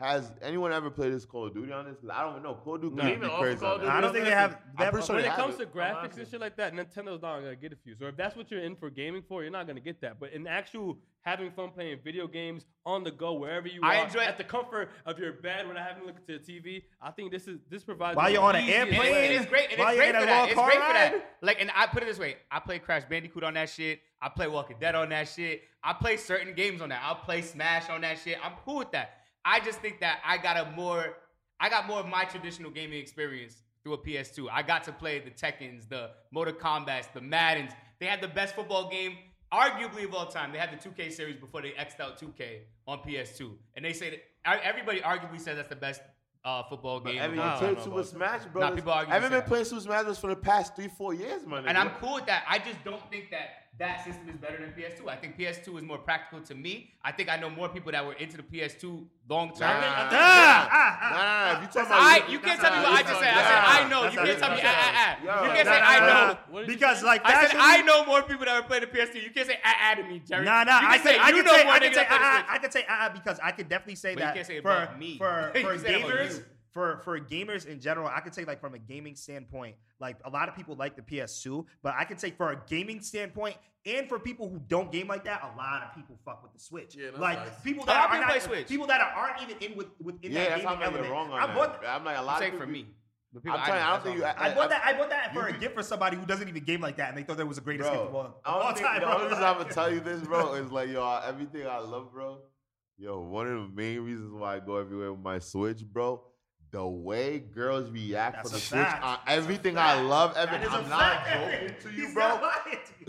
has anyone ever played this Call of Duty on this? Because I don't know. Call of Duty. No, even crazy Call of Duty, I don't think they have. That person when it comes to graphics and shit like that, Nintendo's not gonna get a few. So if that's what you're in for gaming for, you're not gonna get that. But in actual having fun playing video games on the go wherever you I are, enjoy at the comfort of your bed when I haven't looked at the TV. I think this is this provides while you're on an airplane. It's great. And while it's great for that. It's great for that. Ride? Like, and I put it this way: I play Crash Bandicoot on that shit. I play Walking Dead on that shit. I play certain games on that. I'll play Smash on that shit. I'm cool with that. I just think that I got a more I got more of my traditional gaming experience through a PS2. I got to play the Tekkens, the Mortal Kombats, the Maddens. They had the best football game arguably of all time. They had the 2K series before they xed out 2K on PS2, and they say that everybody arguably says that's the best uh, football game. I mean, played Super Smash Bros. People I haven't been playing Super Smash Bros. for the past three, four years, man. And I'm cool with that. I just don't think that that system is better than PS2. I think PS2 is more practical to me. I think I know more people that were into the PS2 long term. Nah, nah, nah, nah, nah, you talking about, I, you can't tell me what I just said. I said I know. You can't tell me ah ah ah. You can't say I know because like I said I know more people that were playing the PS2. You can't say ah ah to me, Jerry. Nah, nah. I say you know more. Ah, ah, I can say ah ah because I could definitely say that for for for gamers for for gamers in general, I could say like from a gaming standpoint, like a lot of people like the PS2, but I could say for a gaming standpoint and for people who don't game like that, a lot of people fuck with the Switch. Yeah, like nice. people that oh, are not, Switch. people that aren't even in with within yeah, that gaming element. Wrong on I bought, that. I'm like a lot of people, for me. I'm telling you, I don't think you. I, I, I, bought that. I bought that for a gift for somebody who doesn't even game like that, and they thought that was the greatest bro, gift of all, of all think, time. The only reason I'm gonna tell you this, bro, is like, yo, everything I love, bro. Yo, one of the main reasons why I go everywhere with my Switch, bro, the way girls react That's from the switch fact. on everything I love, Evan. I'm not joking to you, He's bro.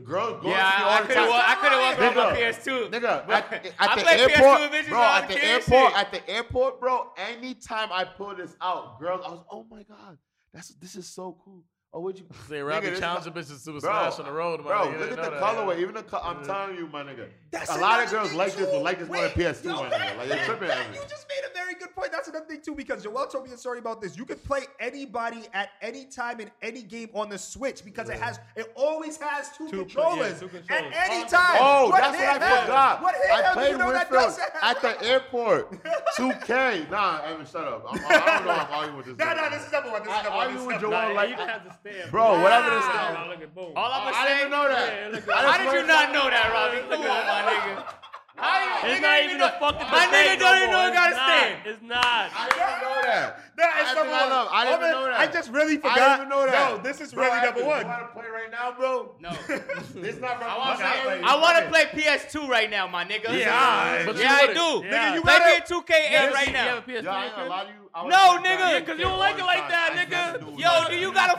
Girls go yeah, to you all I the time. I could have walked on my PS2. Nigga, at, at the airport, bro, at the airport, at the airport, bro. Anytime I pull this out, girls, I was, oh my god, that's this is so cool. Oh, would you? Say Robbie challenged the bitches to a smash on the road, my bro. Nigga, look at the colorway. Even the co- I'm telling you, my nigga. That's a lot of girls like this, but like this more than PS2, yo, my nigga. Like they're tripping at. You just made a very good point. That's another thing too, because Joel told me a story about this. You can play anybody at any time in any game on the Switch because it has it always has two, Two pro- yeah, controllers at controllers. any oh, time. Oh, that's what I forgot. What I played you know that Winfield at the airport. 2K. Nah, Evan, shut up. I don't know if I'm arguing with this. No, nigga. no, this is number one. This is number one. This is arguing with number. Joel like, downstairs. Bro, bro whatever this wow. is. Look. All I'm gonna say. Oh, I didn't know that. Yeah, How did you not know that, Robbie? Come on, my nigga. I it's not even a fucking My nigga don't even know it got a stand. It's not. I didn't know that. That is number one. I didn't know that. I just really forgot. I didn't know that. No, this is really number one. You want to play right now, bro? No. it's not I want to play, play PS2 right now, my nigga. Yeah, yeah, I do. Nigga, you better. play me a 2K8 right now. You have a PS2? No, nigga. Because you don't like it like that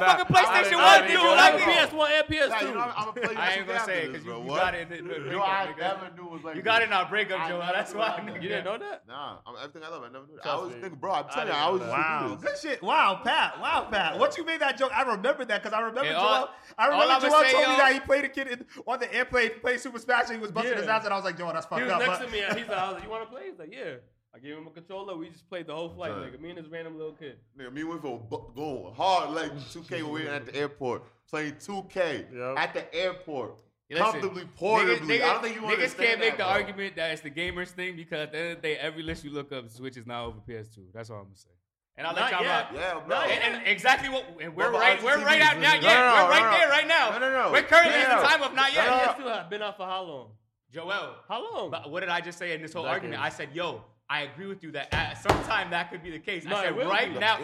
about, fucking PlayStation I, I, 1 dude. Like PS1 and PS2. I'm, ain't gonna say it because you, you got it in I never knew was like You got it in our breakup, Joe. That's why You didn't know that? Nah, I'm, everything I love, I never knew that. I was thinking, bro, I'm telling you, I was Wow. Good shit. Wow, Pat. Wow, Pat. Once you made that joke, I remember that because I remember Joe. I remember Joe told me that he played a kid on the airplane, played Super Smash, and he was busting his ass, and I was like, Joe, that's fucked up. He was next to me, and he's like, you want to play? He's like, yeah. I gave him a controller. We just played the whole flight, nigga. Me and this random little kid. Nigga, me went for going hard like 2K when we were at the airport. Playing 2K Yep. at the airport. Listen, comfortably, portably. Niggas, I don't think you niggas can't make that, the bro. argument that it's the gamers thing because at the end of the day, every list you look up, Switch is now over PS2. That's all I'm gonna say. And I'll let y'all yet. Yeah, bro. And, and exactly what and we're right, we're right out now. Yeah, No, no, we're right no, no. there right now. No, no, no. We're currently at the No. time of not yet. PS2 been out for how long? Joel, How long? but what did I just say in this whole argument? I said, yo, I agree with you that at some time that could be the case. No, I said right now,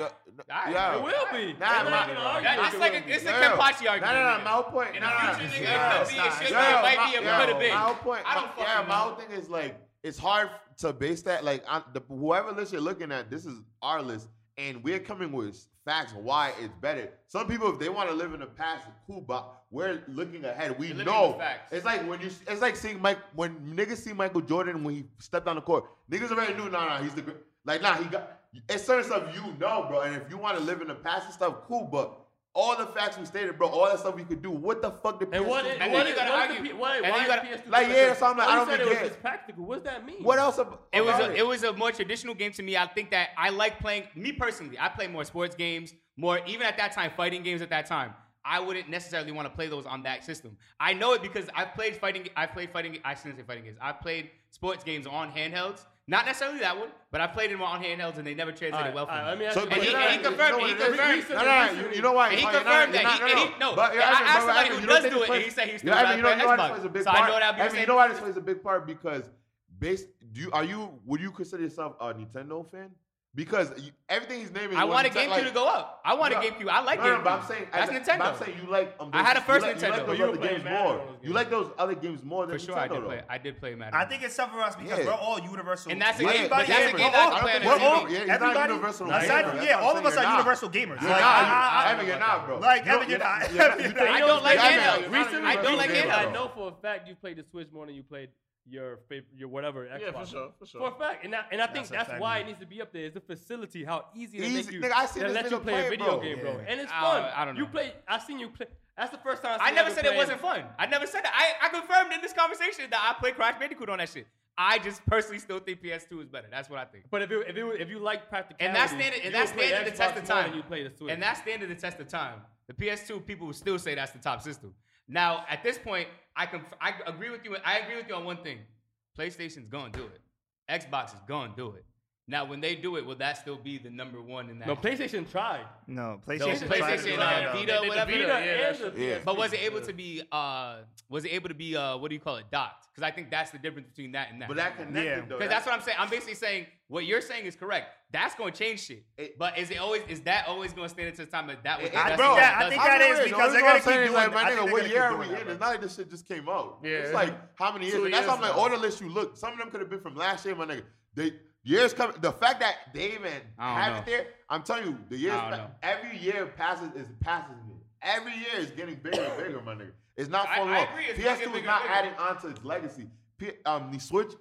yeah, it will be. Nah, nah, nah, nah, that's like a, it's a Kenpachi argument. No, no, no, my whole point. In nah, the it could be, it should be, it might be, it could have been. My whole point. I don't fucking Yeah, my whole thing is like, it's hard to base that. Like, the, whoever list you're looking at, this is our list, and we're coming with facts why it's better. Some people, if they want to live in the past, cool, but we're looking ahead. We know. It's like when you. It's like seeing Mike when niggas see Michael Jordan when he stepped on the court. Niggas already knew. Nah, nah, he's the great. Like nah, he got. It's certain stuff you know, bro. And if you want to live in the past and stuff, cool. But all the facts we stated, bro, all that stuff we could do. What the fuck did PS2 and what, do? And you gotta argue? The, why, why you got PS2 like, yeah, so I'm like, I oh, don't said it was just practical. What does that mean? What else? About, it was a, it? it? was a more traditional game to me. I think that I like playing. Me personally, I play more sports games, more even at that time, fighting games at that time. I wouldn't necessarily want to play those on that system. I know it because I've played fighting. I've played fighting. I shouldn't say fighting games. I've played sports games on handhelds. Not necessarily that one, but I played them on handhelds and they never translated right, well for right, me. Let me ask so, you. And, he, and he confirmed. No, he confirmed. No, no, no, you, know why? He confirmed that. Not, he, no, no. no. But, yeah, I asked somebody who does do it, and he said he's still not playing Xbox. So I know that. I mean, you know why this plays a big part because based do you are you would you consider yourself a Nintendo fan? Because everything he's naming, I want a GameCube like, to go up. I want a a GameCube. I like no, No, but I'm saying that's Nintendo. I'm saying you like. Um, those, I had a first you like, Nintendo. You like those you other games Madden more. Games. You like those other games more than For sure, Nintendo. I did play. Though. I did play Madden. I think it's tough for us because yeah. we're all universal. And that's a game. That's a game that We're all everybody. Universal yeah, all of us are universal gamers. You're not, bro. Like you're not. I don't like handheld. I don't like handheld. I know for a fact you played the Switch more than you played your favorite, your whatever Xbox. Yeah, for sure, for sure. For a fact, and I, and I think that's, why it needs to be up there. Is the facility how easy, easy. make you Nigga, I seen let you play, play a video bro. game, bro, yeah. and it's fun. I, I don't know. You play. I seen you play. That's the first time. I, I never said it wasn't fun. I never said that. I, I confirmed in this conversation that I play Crash Bandicoot on that shit. I just personally still think PS2 is better. That's what I think. But if it, if it, if you like practicality, and that's standard, and that's standard the test of time. You play the Switch, and that's standard the test of time. The PS2 people will still say that's the top system. Now, at this point, I can I agree with you. I agree with you on one thing. PlayStation's gonna do it. Xbox is gonna do it. Now, when they do it, will that still be the number one in that? No, PlayStation tried. No, PlayStation, no, PlayStation tried. Uh, Vita, whatever. Vita yeah, and the yeah. But was it able to be? Uh, was it able to be? Uh, what do you call it? Docked? Because I think that's the difference between that and that. But that connected yeah. though. Because that's what I'm saying. I'm basically saying what you're saying is correct. That's going to change shit. It, but is it always? Is that always going to stand into the time that that was? It, bro, that, I think that is because they're going to keep doing. Like, my nigga, what year are we in? It's not like this shit just came out. Yeah. It's like how many years? That's how my order list. you look. Some of them could have been from last year, my nigga. They years coming. The fact that they even have know. it there, I'm telling you, the years pa- every year passes is passes me. Every year is getting bigger and bigger, my nigga. It's not falling I off. agree, PS2 is not bigger. adding on to its legacy. P- um, the Switch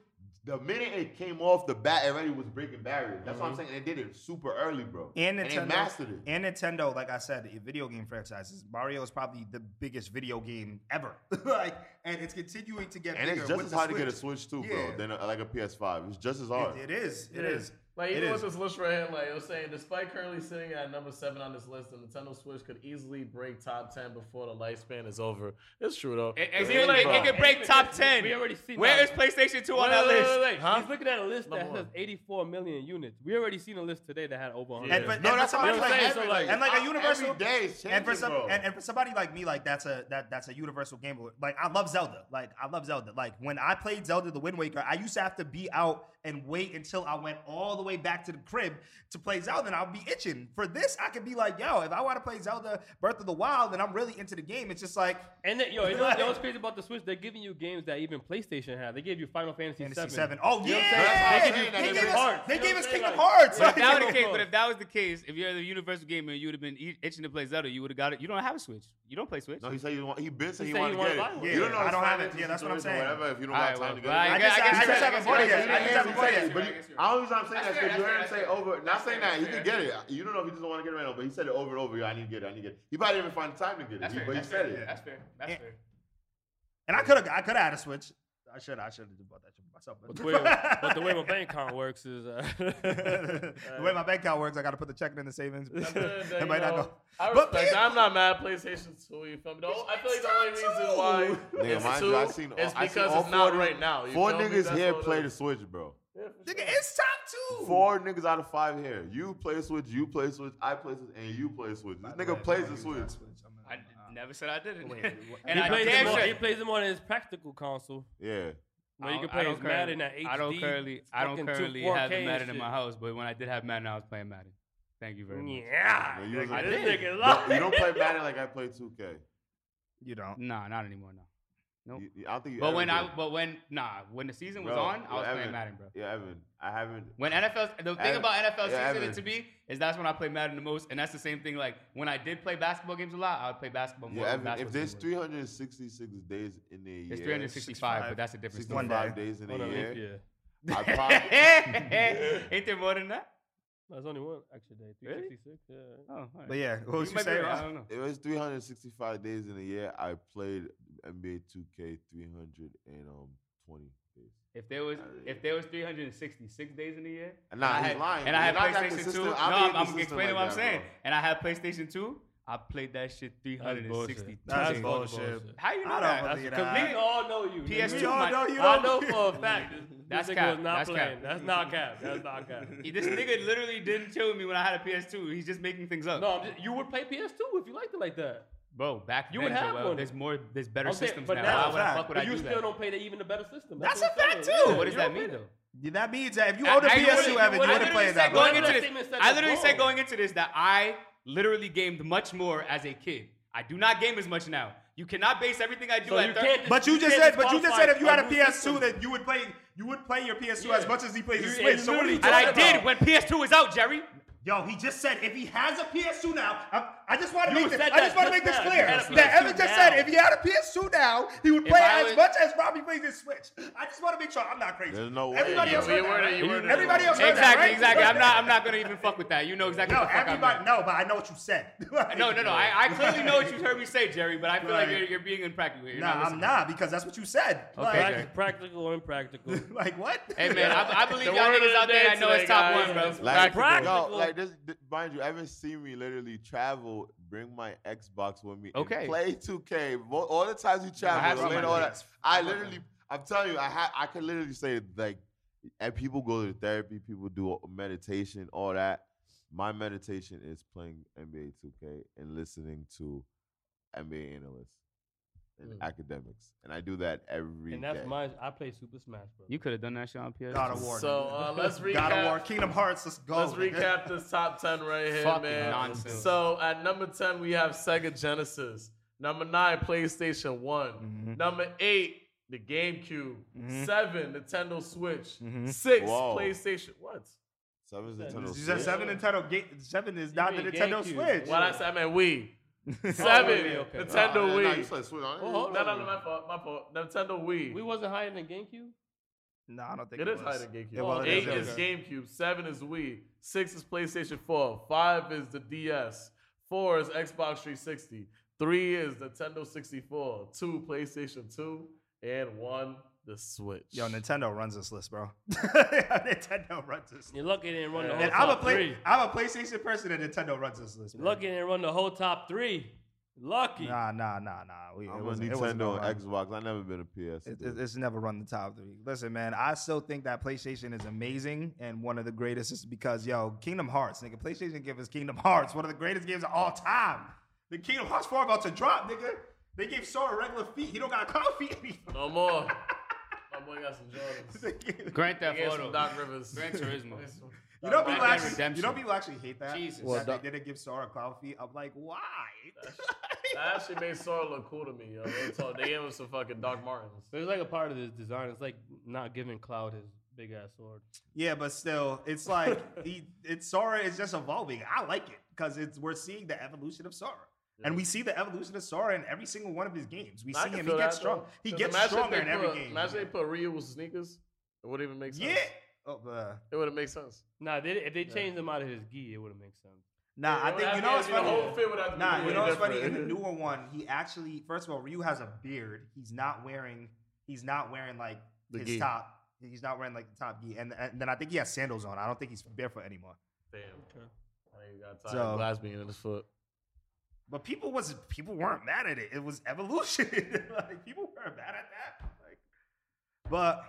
the minute it came off the bat, already was breaking barriers. That's mm-hmm. what I'm mm-hmm. saying. They did it super early, bro. And Nintendo mastered it. And Nintendo, like I said, video game franchises. Mario is probably the biggest video game ever. like, and it's continuing to get. And it's just as hard to get a Switch too, yeah. bro. Than a, like a PS5. It's just as hard. it, it is. it, it is. is. Like even with this list right here, like I was saying, despite currently sitting at number seven on this list, the Nintendo Switch could easily break top ten before the lifespan is over. It's true though. It, it, like, it could break top ten. We already seen. Where is PlayStation Two on that list? Wait, wait, He's looking at a list that says 84 million units. We already seen a list today that had over 100. And, no, that's somebody like, every, like and like a universal day. And for some and, for somebody like me, like that's a that that's a universal game. Like I love Zelda. Like I love Zelda. Like when I played Zelda: The Wind Waker, I used to have to be out and wait until I went all the way back to the crib to play Zelda, and I'll be itching. For this, I could be like, yo, if I want to play Zelda Breath of the Wild, then I'm really into the game, it's just like. And then, yo, you know, what's crazy about the Switch? They're giving you games that even PlayStation had. They gave you Final Fantasy, Fantasy 7. 7. Oh, yeah! yeah. They, you, they, they, gave us, Kingdom Hearts. But if that was the case, but if that was the case, if you're the Universal gamer, you would have been itching to play Zelda. You would have got it. You don't have a Switch. You don't play Switch. No, he said he want. He been said he, he wanted to get it. Yeah, you don't know. I don't have it. Yeah, that's what I'm saying. Whatever. If you don't have time to get it, I guess I haven't bought it yet didn't but you, I'm saying that is because you heard him say over. Not saying that he could get it. You don't know if he doesn't want to get it right now, but he said it over and over. I need to get it. I need to get it. He probably didn't even find the time to get it, but he said it. That's fair. That's fair. And I could have I could have had a switch. I should I should have bought that shit myself. But, but, the way, but, the way, my bank account works is uh, the way my bank account works. I got to put the checking in the savings. That, it might know, not go. I but respect, I'm not mad. PlayStation Two. You feel me? I feel like the only reason why Nigga, it's two is because it's not right now. Four niggas here play the Switch, bro. Sure. Nigga, it's top two. Four niggas out of five here. You play Switch, you play Switch, I play Switch, and you play Switch. This nigga plays the Switch. I never said I didn't. And he, I plays him on, he plays on his practical console. Yeah. Well, you can play his Madden at HD. I don't currently, I don't currently have Madden in my house, but when I did have Madden, I was playing Madden. Thank you very much. Yeah. You, I did. Nigga, you don't play Madden like I play 2K. You don't? Nah, not anymore, no. Nope. You, you, I think but when did. I but when nah when the season was bro, on, I was Evan, playing Madden, bro. Yeah, Evan, I haven't. When NFL, the thing about NFL yeah, season to me is that's when I play Madden the most, and that's the same thing. Like when I did play basketball games a lot, I would play basketball more. Yeah, Evan, basketball if there's 366 days in the year, it's 365, but that's a different. 65 days in a year. Yeah. I probably, Ain't there more than that? There's only one actually day. Really? 366. Yeah. Oh, right. But yeah, what was you, you saying? Right. I don't know. It was 365 days in a year. I played NBA 2K 320 days. If there was if there was 366 days in a year, nah, I had, lying. And I had PlayStation 2. I'm, no, I'm, I'm explaining like what I'm saying. Bro. And I had PlayStation 2. I played that shit 360 That's times. bullshit. bullshit. How you know I don't that? Because we all know you. PS2 We all might- know you I know for a fact. That's cap. was not That's playing. cap. That's not cap. That's not cap. This nigga literally didn't tell me when I had a PS2. He's just making things up. No, I'm just, you would play PS2 if you liked it like that. Bro, back You would have Joel, one. there's more, there's better I'm systems but now. now- Why would fuck would but I you do still that? don't play the, even the better system. That's a fact too. Yeah, What does that mean though? Yeah, That means that if you own a PS2, literally- Evan, you I would have literally said that. going into this, I literally said going into this that I literally gamed much more as a kid. I do not game as much now. You cannot base everything I do so at you 30. Can't, but you just said, but you just said if you had a PS2 system. that you would play, you would play your PS2 yeah. as much as he plays his Switch. So what are you talking? And I did when PS2 was out, Jerry. Yo, he just said if he has a PS2 now, I, I just want to make this, I just want to make this clear. That Evan just now. said if he had a PS2 now, he would play as would... much as Robbie plays his Switch. I just want to make sure I'm not crazy. There's no way. Everybody you else heard that, right? Everybody, everybody else heard exactly, that, right? Exactly, exactly. I'm not, I'm not gonna even fuck with that. You know exactly. No, what the fuck everybody. I'm no, but I know what you said. like, no, no, no. I, I clearly know what you heard me say, Jerry. But I feel right. like you're, you're being impractical. No, nah, I'm not because that's what you said. Okay, practical or impractical. Like what? Hey man, I believe y'all niggas out there. I know it's top one, bro. Practical, just mind you. I haven't seen me literally travel, bring my Xbox with me. Okay, play 2K. All the times we travel, I, all that, I literally, I'm telling you, I have, I can literally say like, and people go to therapy, people do meditation, all that. My meditation is playing NBA 2K and listening to NBA analysts and mm. academics, and I do that every. And that's day. my. I play Super Smash Bros. You could have done that shit on PS. God of War. So uh, let's recap. God of War, Kingdom Hearts. Let's go. Let's recap this top ten right here, Fucking man. Nonsense. So at number ten we have Sega Genesis. Number nine, PlayStation One. Mm-hmm. Number eight, the GameCube. Mm-hmm. Seven, Nintendo Switch. Mm-hmm. Six, Whoa. PlayStation. What? Seven is Nintendo. You said seven Nintendo. Seven is not the Nintendo Switch. Well, I said man. we. Seven. Oh, okay. Nintendo oh, Wii. Oh, oh, nah. Oh, no, no, my fault. My fault. Nintendo Wii. We wasn't higher than GameCube. No, I don't think it, it is was. higher than GameCube. Well, well, eight is, is GameCube. Seven is Wii. Six is PlayStation Four. Five is the DS. Four is Xbox 360. Three is Nintendo 64. Two PlayStation Two and one the Switch. Yo, Nintendo runs this list, bro. Nintendo runs this. You're lucky they didn't run the whole And I'm a top play. three. I'm a PlayStation person, and Nintendo runs this list. You're lucky they didn't run the whole top three. Lucky. Nah, nah, nah, nah. We, I'm it a wasn't, it Nintendo gonna. Xbox. I never been a PS. It, it- it's never run the top three. Listen, man, I still think that PlayStation is amazing and one of the greatest is because, yo, Kingdom Hearts, nigga. PlayStation gave us Kingdom Hearts, one of the greatest games of all time. The Kingdom Hearts 4 about to drop, nigga. They gave Sora regular feet. He don't got cloud feet anymore. No more. My boy got some Jordans. Grand He Theft gave some Auto. Doc Rivers. Gran Turismo. You know, Red people Dead actually, you Redemption. know people actually hate that. Jesus. That they didn't give Sora cloud feet. I'm like, why? That actually made Sora look cool to me, yo. Real talk. They gave him some fucking Doc Martens. There's like a part of this design. It's like not giving Cloud his big ass sword. Yeah, but still, it's like he, it's Sora is just evolving. I like it because it's we're seeing the evolution of Sora, and we see the evolution of Sora in every single one of his games. We I see can him; feel he gets that, strong. though. He 'Cause gets imagine if stronger they in every put- game. Imagine they put Ryu with sneakers. It wouldn't even make sense. yeah. Oh, uh, It wouldn't make sense. Nah, they, if they changed him out of his gi, it would have made sense. nah, I think you know what's the funny. whole fit would have to be Nah, you know what's funny? In the newer one, he actually, first of all, Ryu has a beard. He's not wearing. He's not wearing like The his gi. top. He's not wearing like the top gi, and, and then I think he has sandals on. I don't think he's barefoot anymore. Damn. Okay. I think he got tired So- of glass being in his foot. But people was people weren't mad at it. It was evolution. like people weren't mad at that. Like, but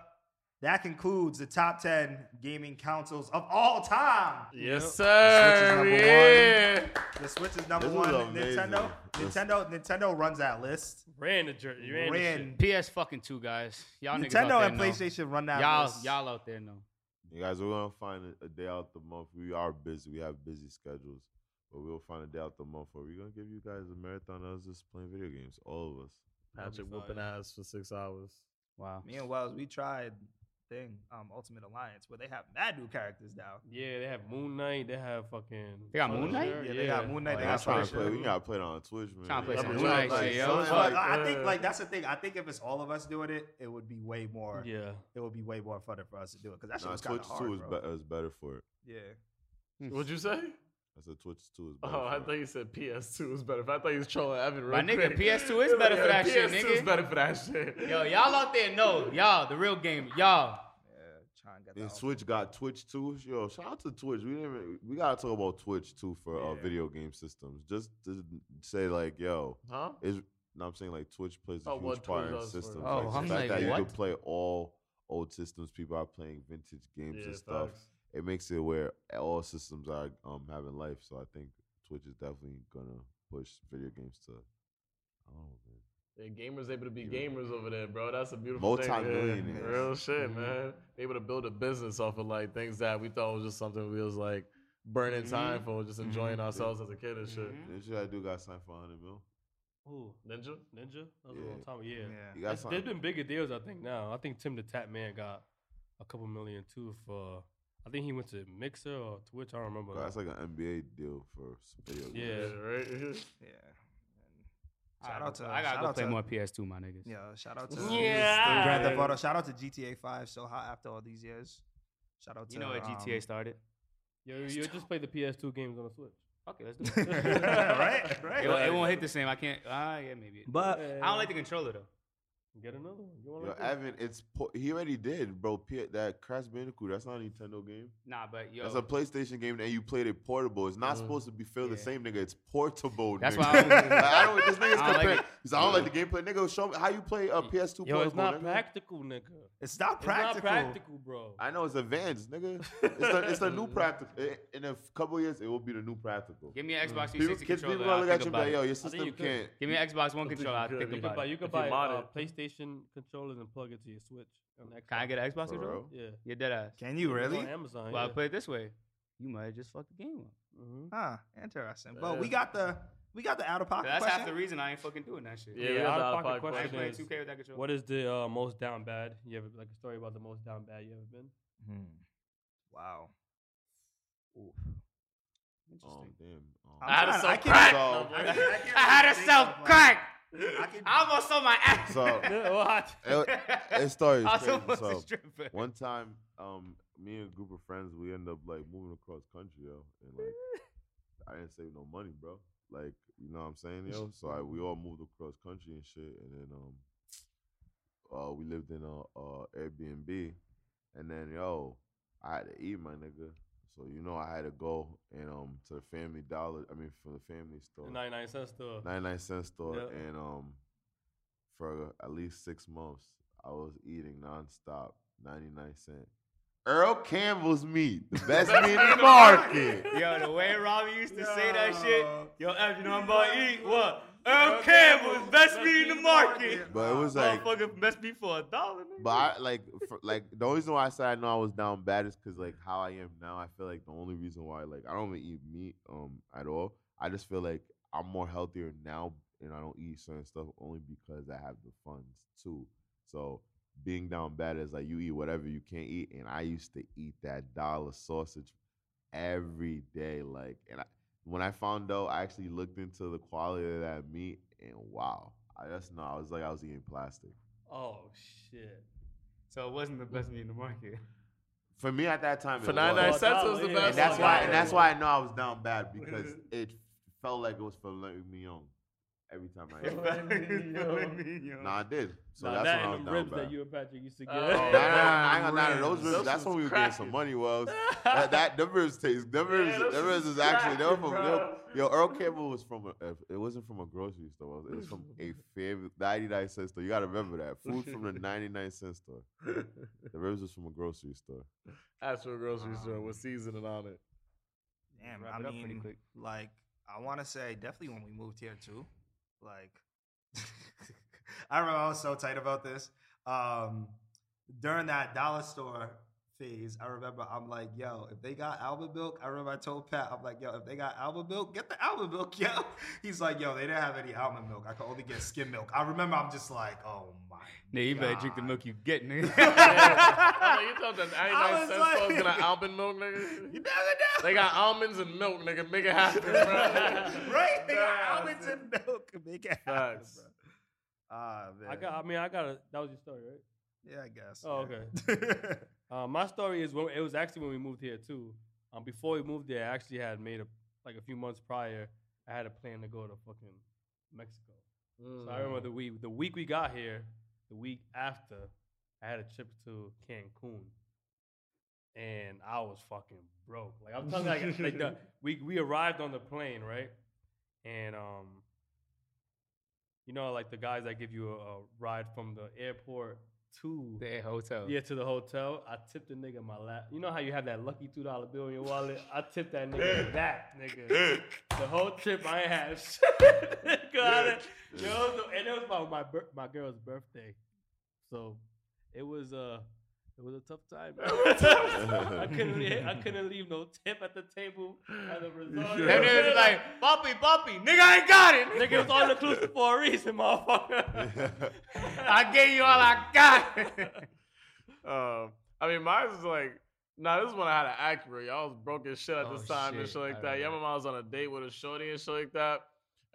that concludes the top ten gaming consoles of all time. Yes, Yep. sir. number yeah. The Switch is number This one. amazing. Nintendo, This- Nintendo, Nintendo runs that list. Ran the jersey. Ran, Ran. shit. PS fucking two guys. Y'all niggas out Nintendo there and know. PlayStation run that Y'all, list. y'all out there know. You guys, we're gonna find a, a day out the month. We are busy. We have busy schedules, but we'll find a day out the month where we're gonna give you guys a marathon of us just playing video games. All of us. Patrick whooping ass for six hours. Wow. Me and Wells, we tried thing, um, Ultimate Alliance, where they have mad new characters now. Yeah, they have Moon Knight. They have fucking. They got Moon Knight? Punisher, Yeah, they got Moon Knight, Oh, they got that's trying to play. We gotta play it on Twitch, man. Trying to play Yeah, some Moon Knight like, shit, yo. something like- I I think like that's the thing. I think if it's all of us doing it, it would be way more. Yeah. It would be way more fun for us to do it because that shit Nah, was kind Twitch of two hard, is, bro. be- is better for it. Yeah. What'd you say? I said Twitch two is better. Oh, I thought you said PS2 is better. I thought you was trolling Evan. Real My nigga, quick. PS2 is better for that shit, PS2 nigga. is better for that shit. Yo, y'all out there know. Y'all, the real game. Y'all. Yeah, trying to get And that Switch got Twitch too. Yo, shout out to Twitch. We didn't we gotta talk about Twitch too for uh, video game systems. Just to say like, yo, Huh? is no, I'm saying like Twitch plays a Oh, huge part in systems. Oh, like, the I'm fact like, that you can what? play all old systems. People are playing vintage games Yeah, and stuff. facts. It makes it where all systems are um having life. So I think Twitch is definitely gonna push video games to. I don't know, man. Yeah, gamers able to be Yeah. gamers over there, bro. That's a beautiful thing. Multi-millionaires. Yeah. Real shit, Mm-hmm. man. Able to build a business off of like things that we thought was just something we was like burning Mm-hmm. time for, just enjoying ourselves as a kid and shit. This shit I do got signed for 100 mil. Ooh, Ninja? Ninja? That was a Yeah. long time. Yeah. Yeah. You got There's been bigger deals, I think, now. I think Tim the Tatman got a couple million too for. I think he went to Mixer or Twitch. I don't remember. That's like an NBA deal for some video games. Yeah. right. Yeah. And shout out to I gotta go play to, more PS2, my niggas. Yeah, shout out to Yeah. Grand Theft Auto. Shout out to GTA Five. So hot after all these years. Shout out to You know where GTA um, started? Yo, you just play the PS2 games on the Switch. Okay, let's do it. right, right. It, won't- it won't hit the same. I can't. Ah, yeah, maybe. But I don't like the controller though. Get another one. You want Yo, like Evan, it's po- he already did, bro. P- that Crash Bandicoot, that's not a Nintendo game. Nah, but yo, That's a PlayStation game, and you played it portable. It's not supposed to be feel the same, nigga. It's portable. That's nigga. why I was- Like, I don't. This nigga's I don't like comparing. it. He's like, I don't like the gameplay, nigga. Show me how you play a PS2 Yo, it's not nigga. practical, nigga. it's not practical. It's practical. not practical, bro. I know it's advanced, nigga. It's the, it's the new practical. I- In a couple years, it will be the new practical. give me an Xbox People, 360 kids, controller. people look at you and be about like, yo, your system can't. Give me an Xbox One controller. you I'll could. think You You about buy, it. you could If you buy mod uh, it. PlayStation controllers and plug it to your Switch. Can I get an Xbox For controller? real? Yeah. You're dead ass. Can you It's really? on Amazon. Well, I'll yeah. put it this way: you might have just fucked the game up. Mhm. Huh, interesting. But we got the we got the out of pocket That's question. half the reason I ain't fucking doing that shit. Yeah, Yeah, we got out the of out of pocket pocket I ain't question playing is- 2K with that controller. What is the uh, most down bad? You ever like a story about the most down bad you ever been? Hmm. Wow. Oh Interesting. damn. Um, I had a trying- self I can't- crack. So- No, boy. I can't- I can't I had really a think self of, like- crack. I almost saw my ass. So what? it, it is I was crazy. a So stripper. one time, um, me and a group of friends, we end up like moving across country, yo, and like I didn't save no money, bro. Like you know what I'm saying, yo. So I, we all moved across country and shit, and then um, uh, we lived in a, a Airbnb, and then yo, I had to eat, my nigga. So you know I had to go and um to the Family Dollar. I mean, from the family store. The 99 cent store. 99 cent store Yeah. and um for at least six months I was eating nonstop 99 cent Earl Campbell's meat, the best meat in the market. Yo, the way Robbie used to say that shit. Yo. Yo, F, you know I'm about to eat what? Earl Campbell's best meat in the market. But it was like, Motherfucker, best meat for a dollar. nigga. but I like, for, like the only reason why I said I know I was down bad is because like how I am now. I feel like the only reason why like I don't even eat meat um at all. I just feel like I'm more healthier now, and I don't eat certain stuff only because I have the funds too. So being down bad is like you eat whatever you can't eat, and I used to eat that dollar sausage every day. Like, and I, when I found out, I actually looked into the quality of that meat, and wow, I just know I was like I was eating plastic. Oh shit. So it wasn't the best meat in the market. For me at that time, For it 99 was. cents was the And best. and that's why, and that's why I know I was down bad because it felt like it was filet mignon every time I ate. it. Nah, I did. So Nah, that's that when I was and them down ribs bad. that you and Patrick used to get. Oh, Nah, nah, nah, I ain't gonna lie to those Those ribs. That's when we were getting some money. Was that, that them ribs taste? Them ribs, those them ribs is actually they were from. cracking, Yo, yo, Earl Campbell was from a. It wasn't from a grocery store. It was from a favorite ninety nine cent store. You gotta remember that food from the ninety nine cent store. The ribs was from a grocery store. Ask for a grocery store with seasoning on it. Damn, Wrap I it up pretty mean, quick. like I want to say definitely when we moved here too. Like, I remember I was so tight about this. Um, during that dollar store phase, I remember I'm like, yo, if they got almond milk, I remember I told Pat, I'm like, yo, if they got almond milk, get the almond milk, yo. He's like, yo, they didn't have any almond milk. I could only get skim milk. I remember I'm just like, oh my. Nigga, you better drink the milk you get, nigga. I you thought that 99 I was like- store's gonna almond milk, You nigga? never know. They got almonds and milk, nigga. Make it happen, bro. right? They got almonds and milk. Make it happen, Facts. bro. Ah, man. I got. I mean, I got. A, that was your story, right? Yeah, I guess. Oh, yeah. Uh, my story is when it was actually when we moved here too. Um, before we moved there, I actually had made a like a few months prior. I had a plan to go to fucking Mexico. So I remember the week the week we got here, the week after, I had a trip to Cancun, and I was fucking broke. Like I'm talking like, like the, we we arrived on the plane, right? And um, you know, like the guys that give you a, a ride from the airport to the hotel. yeah, to the hotel. I tipped the nigga my lap. You know how you have that lucky two dollar bill in your wallet? I tipped that nigga that nigga. The whole trip I ain't had shit. Got it. Yo, and it was my my, my girl's birthday, so it was uh it was a tough time. I couldn't leave, I couldn't leave no tip at the table at the resort. And then was like, Poppy, Poppy, nigga, I ain't got it. nigga it was all inclusive for a reason, motherfucker. I gave you all I got. Um, I mean, mine was like, nah, this is when I had an Acura. Y'all was broke as shit at Oh, this time and shit. shit like I that. Yeah, my mom was on a date with a shorty and shit like that.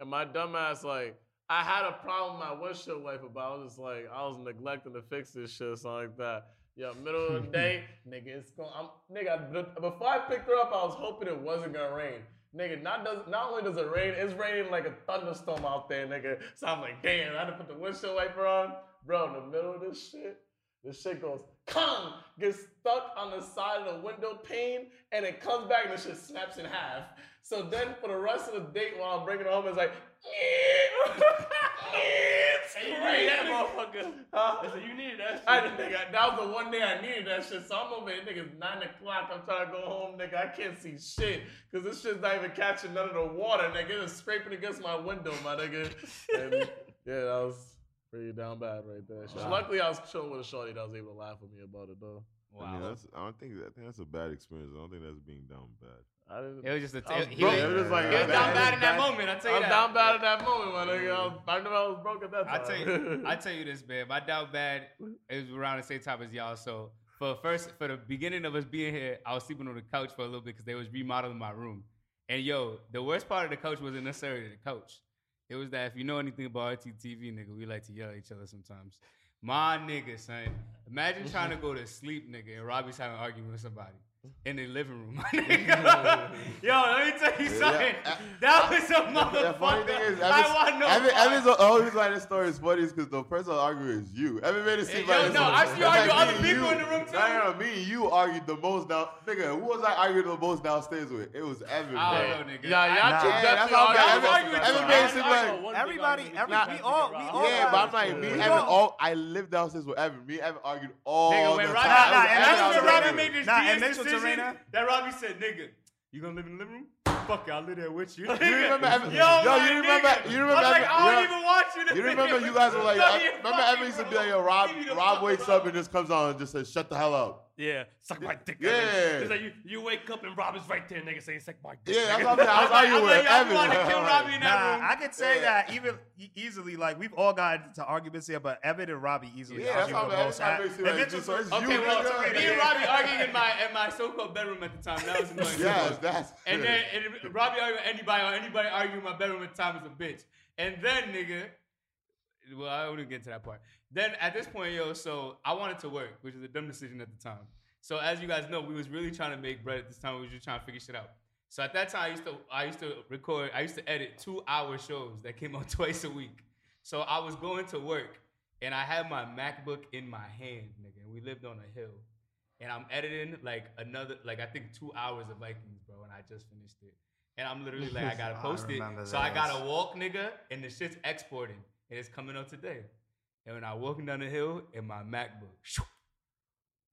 And my dumb ass, like, I had a problem with my windshield wiper, but I was just like, I was neglecting to fix this shit, something like that. Yeah, middle of the day, nigga, it's going. I'm nigga. Before I picked her up, I was hoping it wasn't gonna rain. Nigga, not does not only does it rain, it's raining like a thunderstorm out there, nigga. So I'm like, damn, I had to put the windshield wiper on, bro. In the middle of this shit, this shit goes, come, gets stuck on the side of the window pane, and it comes back and the shit snaps in half. So then for the rest of the date while I'm bringing it home, it's like, you need that motherfucker. Huh? I said, you needed that shit. I didn't think I, that was the one day I needed that shit. So I'm over here, nigga, nine o'clock. I'm trying to go home, nigga. I can't see shit because this shit's not even catching none of the water, nigga. It's scraping against my window, my nigga. And yeah, that was pretty down bad right there. Wow. Luckily, I was chilling with a shorty that was able to laugh with me about it though. I mean, that's. I don't think. I think that's a bad experience. I don't think that's being down bad. I didn't. It was just a. I was he, broke. was, It was like- he was down bad- bad in that moment. I tell you I'm that. down bad at that moment, my nigga. I, was, I knew I was broke at that time. I tell you, I tell you this, man. My down bad is around the same time as y'all. So for first, for the beginning of us being here, I was sleeping on the couch for a little bit because they was remodeling my room. And yo, the worst part of the couch wasn't necessarily the couch. It was that if you know anything about RTTV, nigga, we like to yell at each other sometimes. My nigga, son. Imagine trying to go to sleep, nigga, and Robbie's having an argument with somebody in the living room. My nigga. Yo, let me tell you something. uh, that was a The motherfucker. funny thing is, I Evan's, want no Evan. Evan's the only why this story is funny is because the person arguing is you. Evan made it seem Yo, like it's no, I see you argue like other people you. in the room, too. No, no, no, me and you argued the most down. Nigga, who was I arguing the most downstairs with? It was Evan. I don't know, nigga. Yeah, y'all I- two Nah. Yeah, that's definitely how bad argue. Evan- Evan made it seem like- I know one big Everybody- every- we all- we all Yeah, but I'm like, me, We Evan, all- all, I lived downstairs with Evan. Me, and Evan argued all the time. Nah, nah, It was and that's when was Robbie Robbie made this Nah, and Mitchell decision, Serena- that Robbie said, nigga, you gonna live in the living room? Fuck it, I'll live there with you. You remember Evan? Yo, Yo, you remember? nigga. You remember? I was like, I don't know- even want you You remember you guys were like, I, remember Evan used to be like, yo, Rob, Leave me the Rob wakes up and just comes on and just says, shut the hell up. Yeah, suck my dick. Yeah. Evan. It's like you, you wake up and Rob is right there, nigga, saying suck my dick. Yeah, that's nigga. what I'm saying. I was I arguing was like, y'all Evan. want to kill Robbie in that Nah, room? I could say Yeah. that even e- easily. Like we've all gotten into arguments here, but Evan and Robbie easily Yeah, that's argue how the most. That's how I- it makes it and like, just- so it's Okay, you, well, nigga. me and Robbie arguing in my in my so-called bedroom at the time. That was annoying. Yes, that's. And then and Robbie arguing with anybody or anybody arguing in my bedroom at the time is a bitch. And then nigga, well, I wouldn't get to that part. Then at this point, yo, so I wanted to work, which is a dumb decision at the time. So as you guys know, we was really trying to make bread at this time. We was just trying to figure shit out. So at that time, I used to I used to record. I used to edit two hour shows that came out twice a week. So I was going to work, and I had my MacBook in my hand, nigga. And we lived on a hill, and I'm editing like another like I think two hours of Vikings, bro. And I just finished it, and I'm literally like I gotta I post it. remember So I gotta walk, nigga, and the shit's exporting, and it's coming out today. And when I walking down the hill in my MacBook, shoo,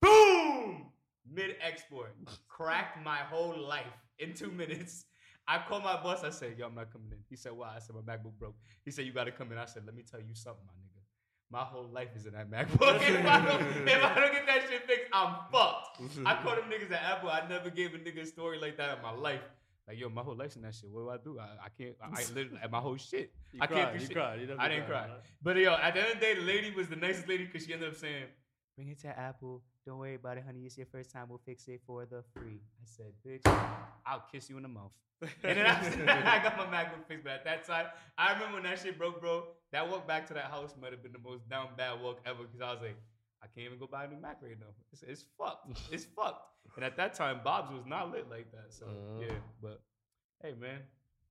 boom, mid export, cracked my whole life in two minutes. I called my boss. I said, "Yo, I'm not coming in." He said, "Why?" I said, "My MacBook broke." He said, "You gotta come in." I said, "Let me tell you something, my nigga. My whole life is in that MacBook. if, I don't, if I don't get that shit fixed, I'm fucked." I called them niggas at Apple. I never gave a nigga a story like that in my life. Like, yo, my whole life's in that shit. What do I do? I, I can't. I, I literally my whole shit. You I cried, can't do you shit. cried, you I didn't cry. right? But yo, at the end of the day, the lady was the nicest lady because she ended up saying, "Bring it to Apple. Don't worry about it, honey. It's your first time. We'll fix it for the free." I said, "Bitch, I'll kiss you in the mouth." and then that, I got my MacBook fixed. But at that time, I remember when that shit broke, bro. That walk back to that house might have been the most down bad walk ever because I was like, I can't even go buy a new Mac right now. It's, it's fucked. It's fucked. And at that time, Bob's was not lit like that. So Uh. yeah, but hey, man,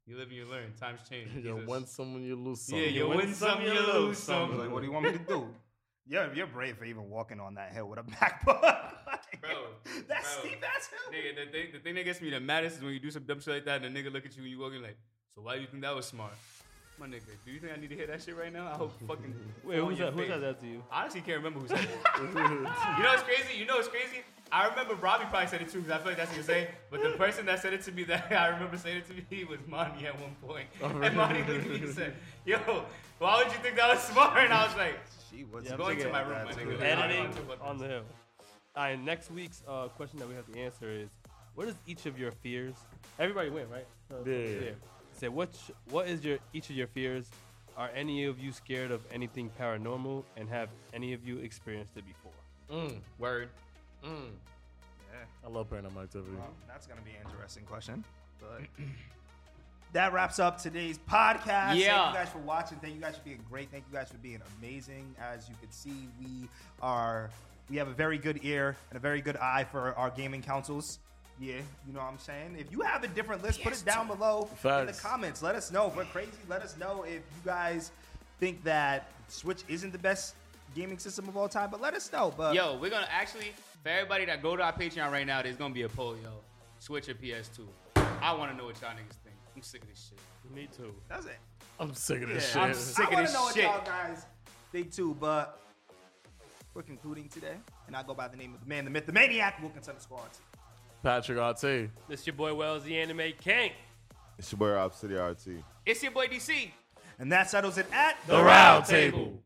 you live and you learn. Times change. You Jesus. win some when you lose some. Yeah, you win some, you lose some. Like, what do you want me to do? Yeah, you're brave for even walking on that hill with a MacBook. Bro, that's bro. steep ass hill. Nigga, the thing, the thing that gets me the maddest is when you do some dumb shit like that and the nigga look at you and you walking like, so why do you think that was smart? My nigga, do you think I need to hear that shit right now? I hope fucking. Wait, fall on who's that? Who said that to you? I honestly can't remember who said it. you know what's crazy? You know what's crazy? I remember Robbie probably said it too because I feel like that's what he say. But the person that said it to me that I remember saying it to me was Monty at one point. and Monty looked at me said, "Yo, why would you think that was smart?" And I was like, She was Yeah, "Going to my room, my nigga." I don't Editing on the hill. All right, next week's uh, question that we have to answer is, what is each of your fears? Everybody win, right? Uh, Yeah. Say what? What is your each of your fears? Are any of you scared of anything paranormal, and have any of you experienced it before? Mm, Word. mm. Yeah. I love paranormal activity. Well, that's gonna be an interesting question. But that wraps up today's podcast. Yeah. Thank you guys for watching. Thank you guys for being great. Thank you guys for being amazing. As you can see, we are we have a very good ear and a very good eye for our gaming consoles. Yeah, you know what I'm saying? If you have a different list, put it down below in the comments. Let us know. If we're crazy, let us know if you guys think that Switch isn't the best gaming system of all time, but let us know. But Yo, we're gonna actually for everybody that go to our Patreon right now, there's gonna be a poll, yo. Switch or PS2. I wanna know what y'all niggas think. I'm sick of this shit. Me too. that's it. I'm sick of Yeah, this I'm shit. sick I of wanna know what y'all guys think too, but we're concluding today, and I go by the name of the man, the myth, the maniac, Wilkins underscore RT. Patrick RT. This your boy Wells, the anime king. It's your boy Rob City RT. It's your boy DC. And that settles it at The Round Table.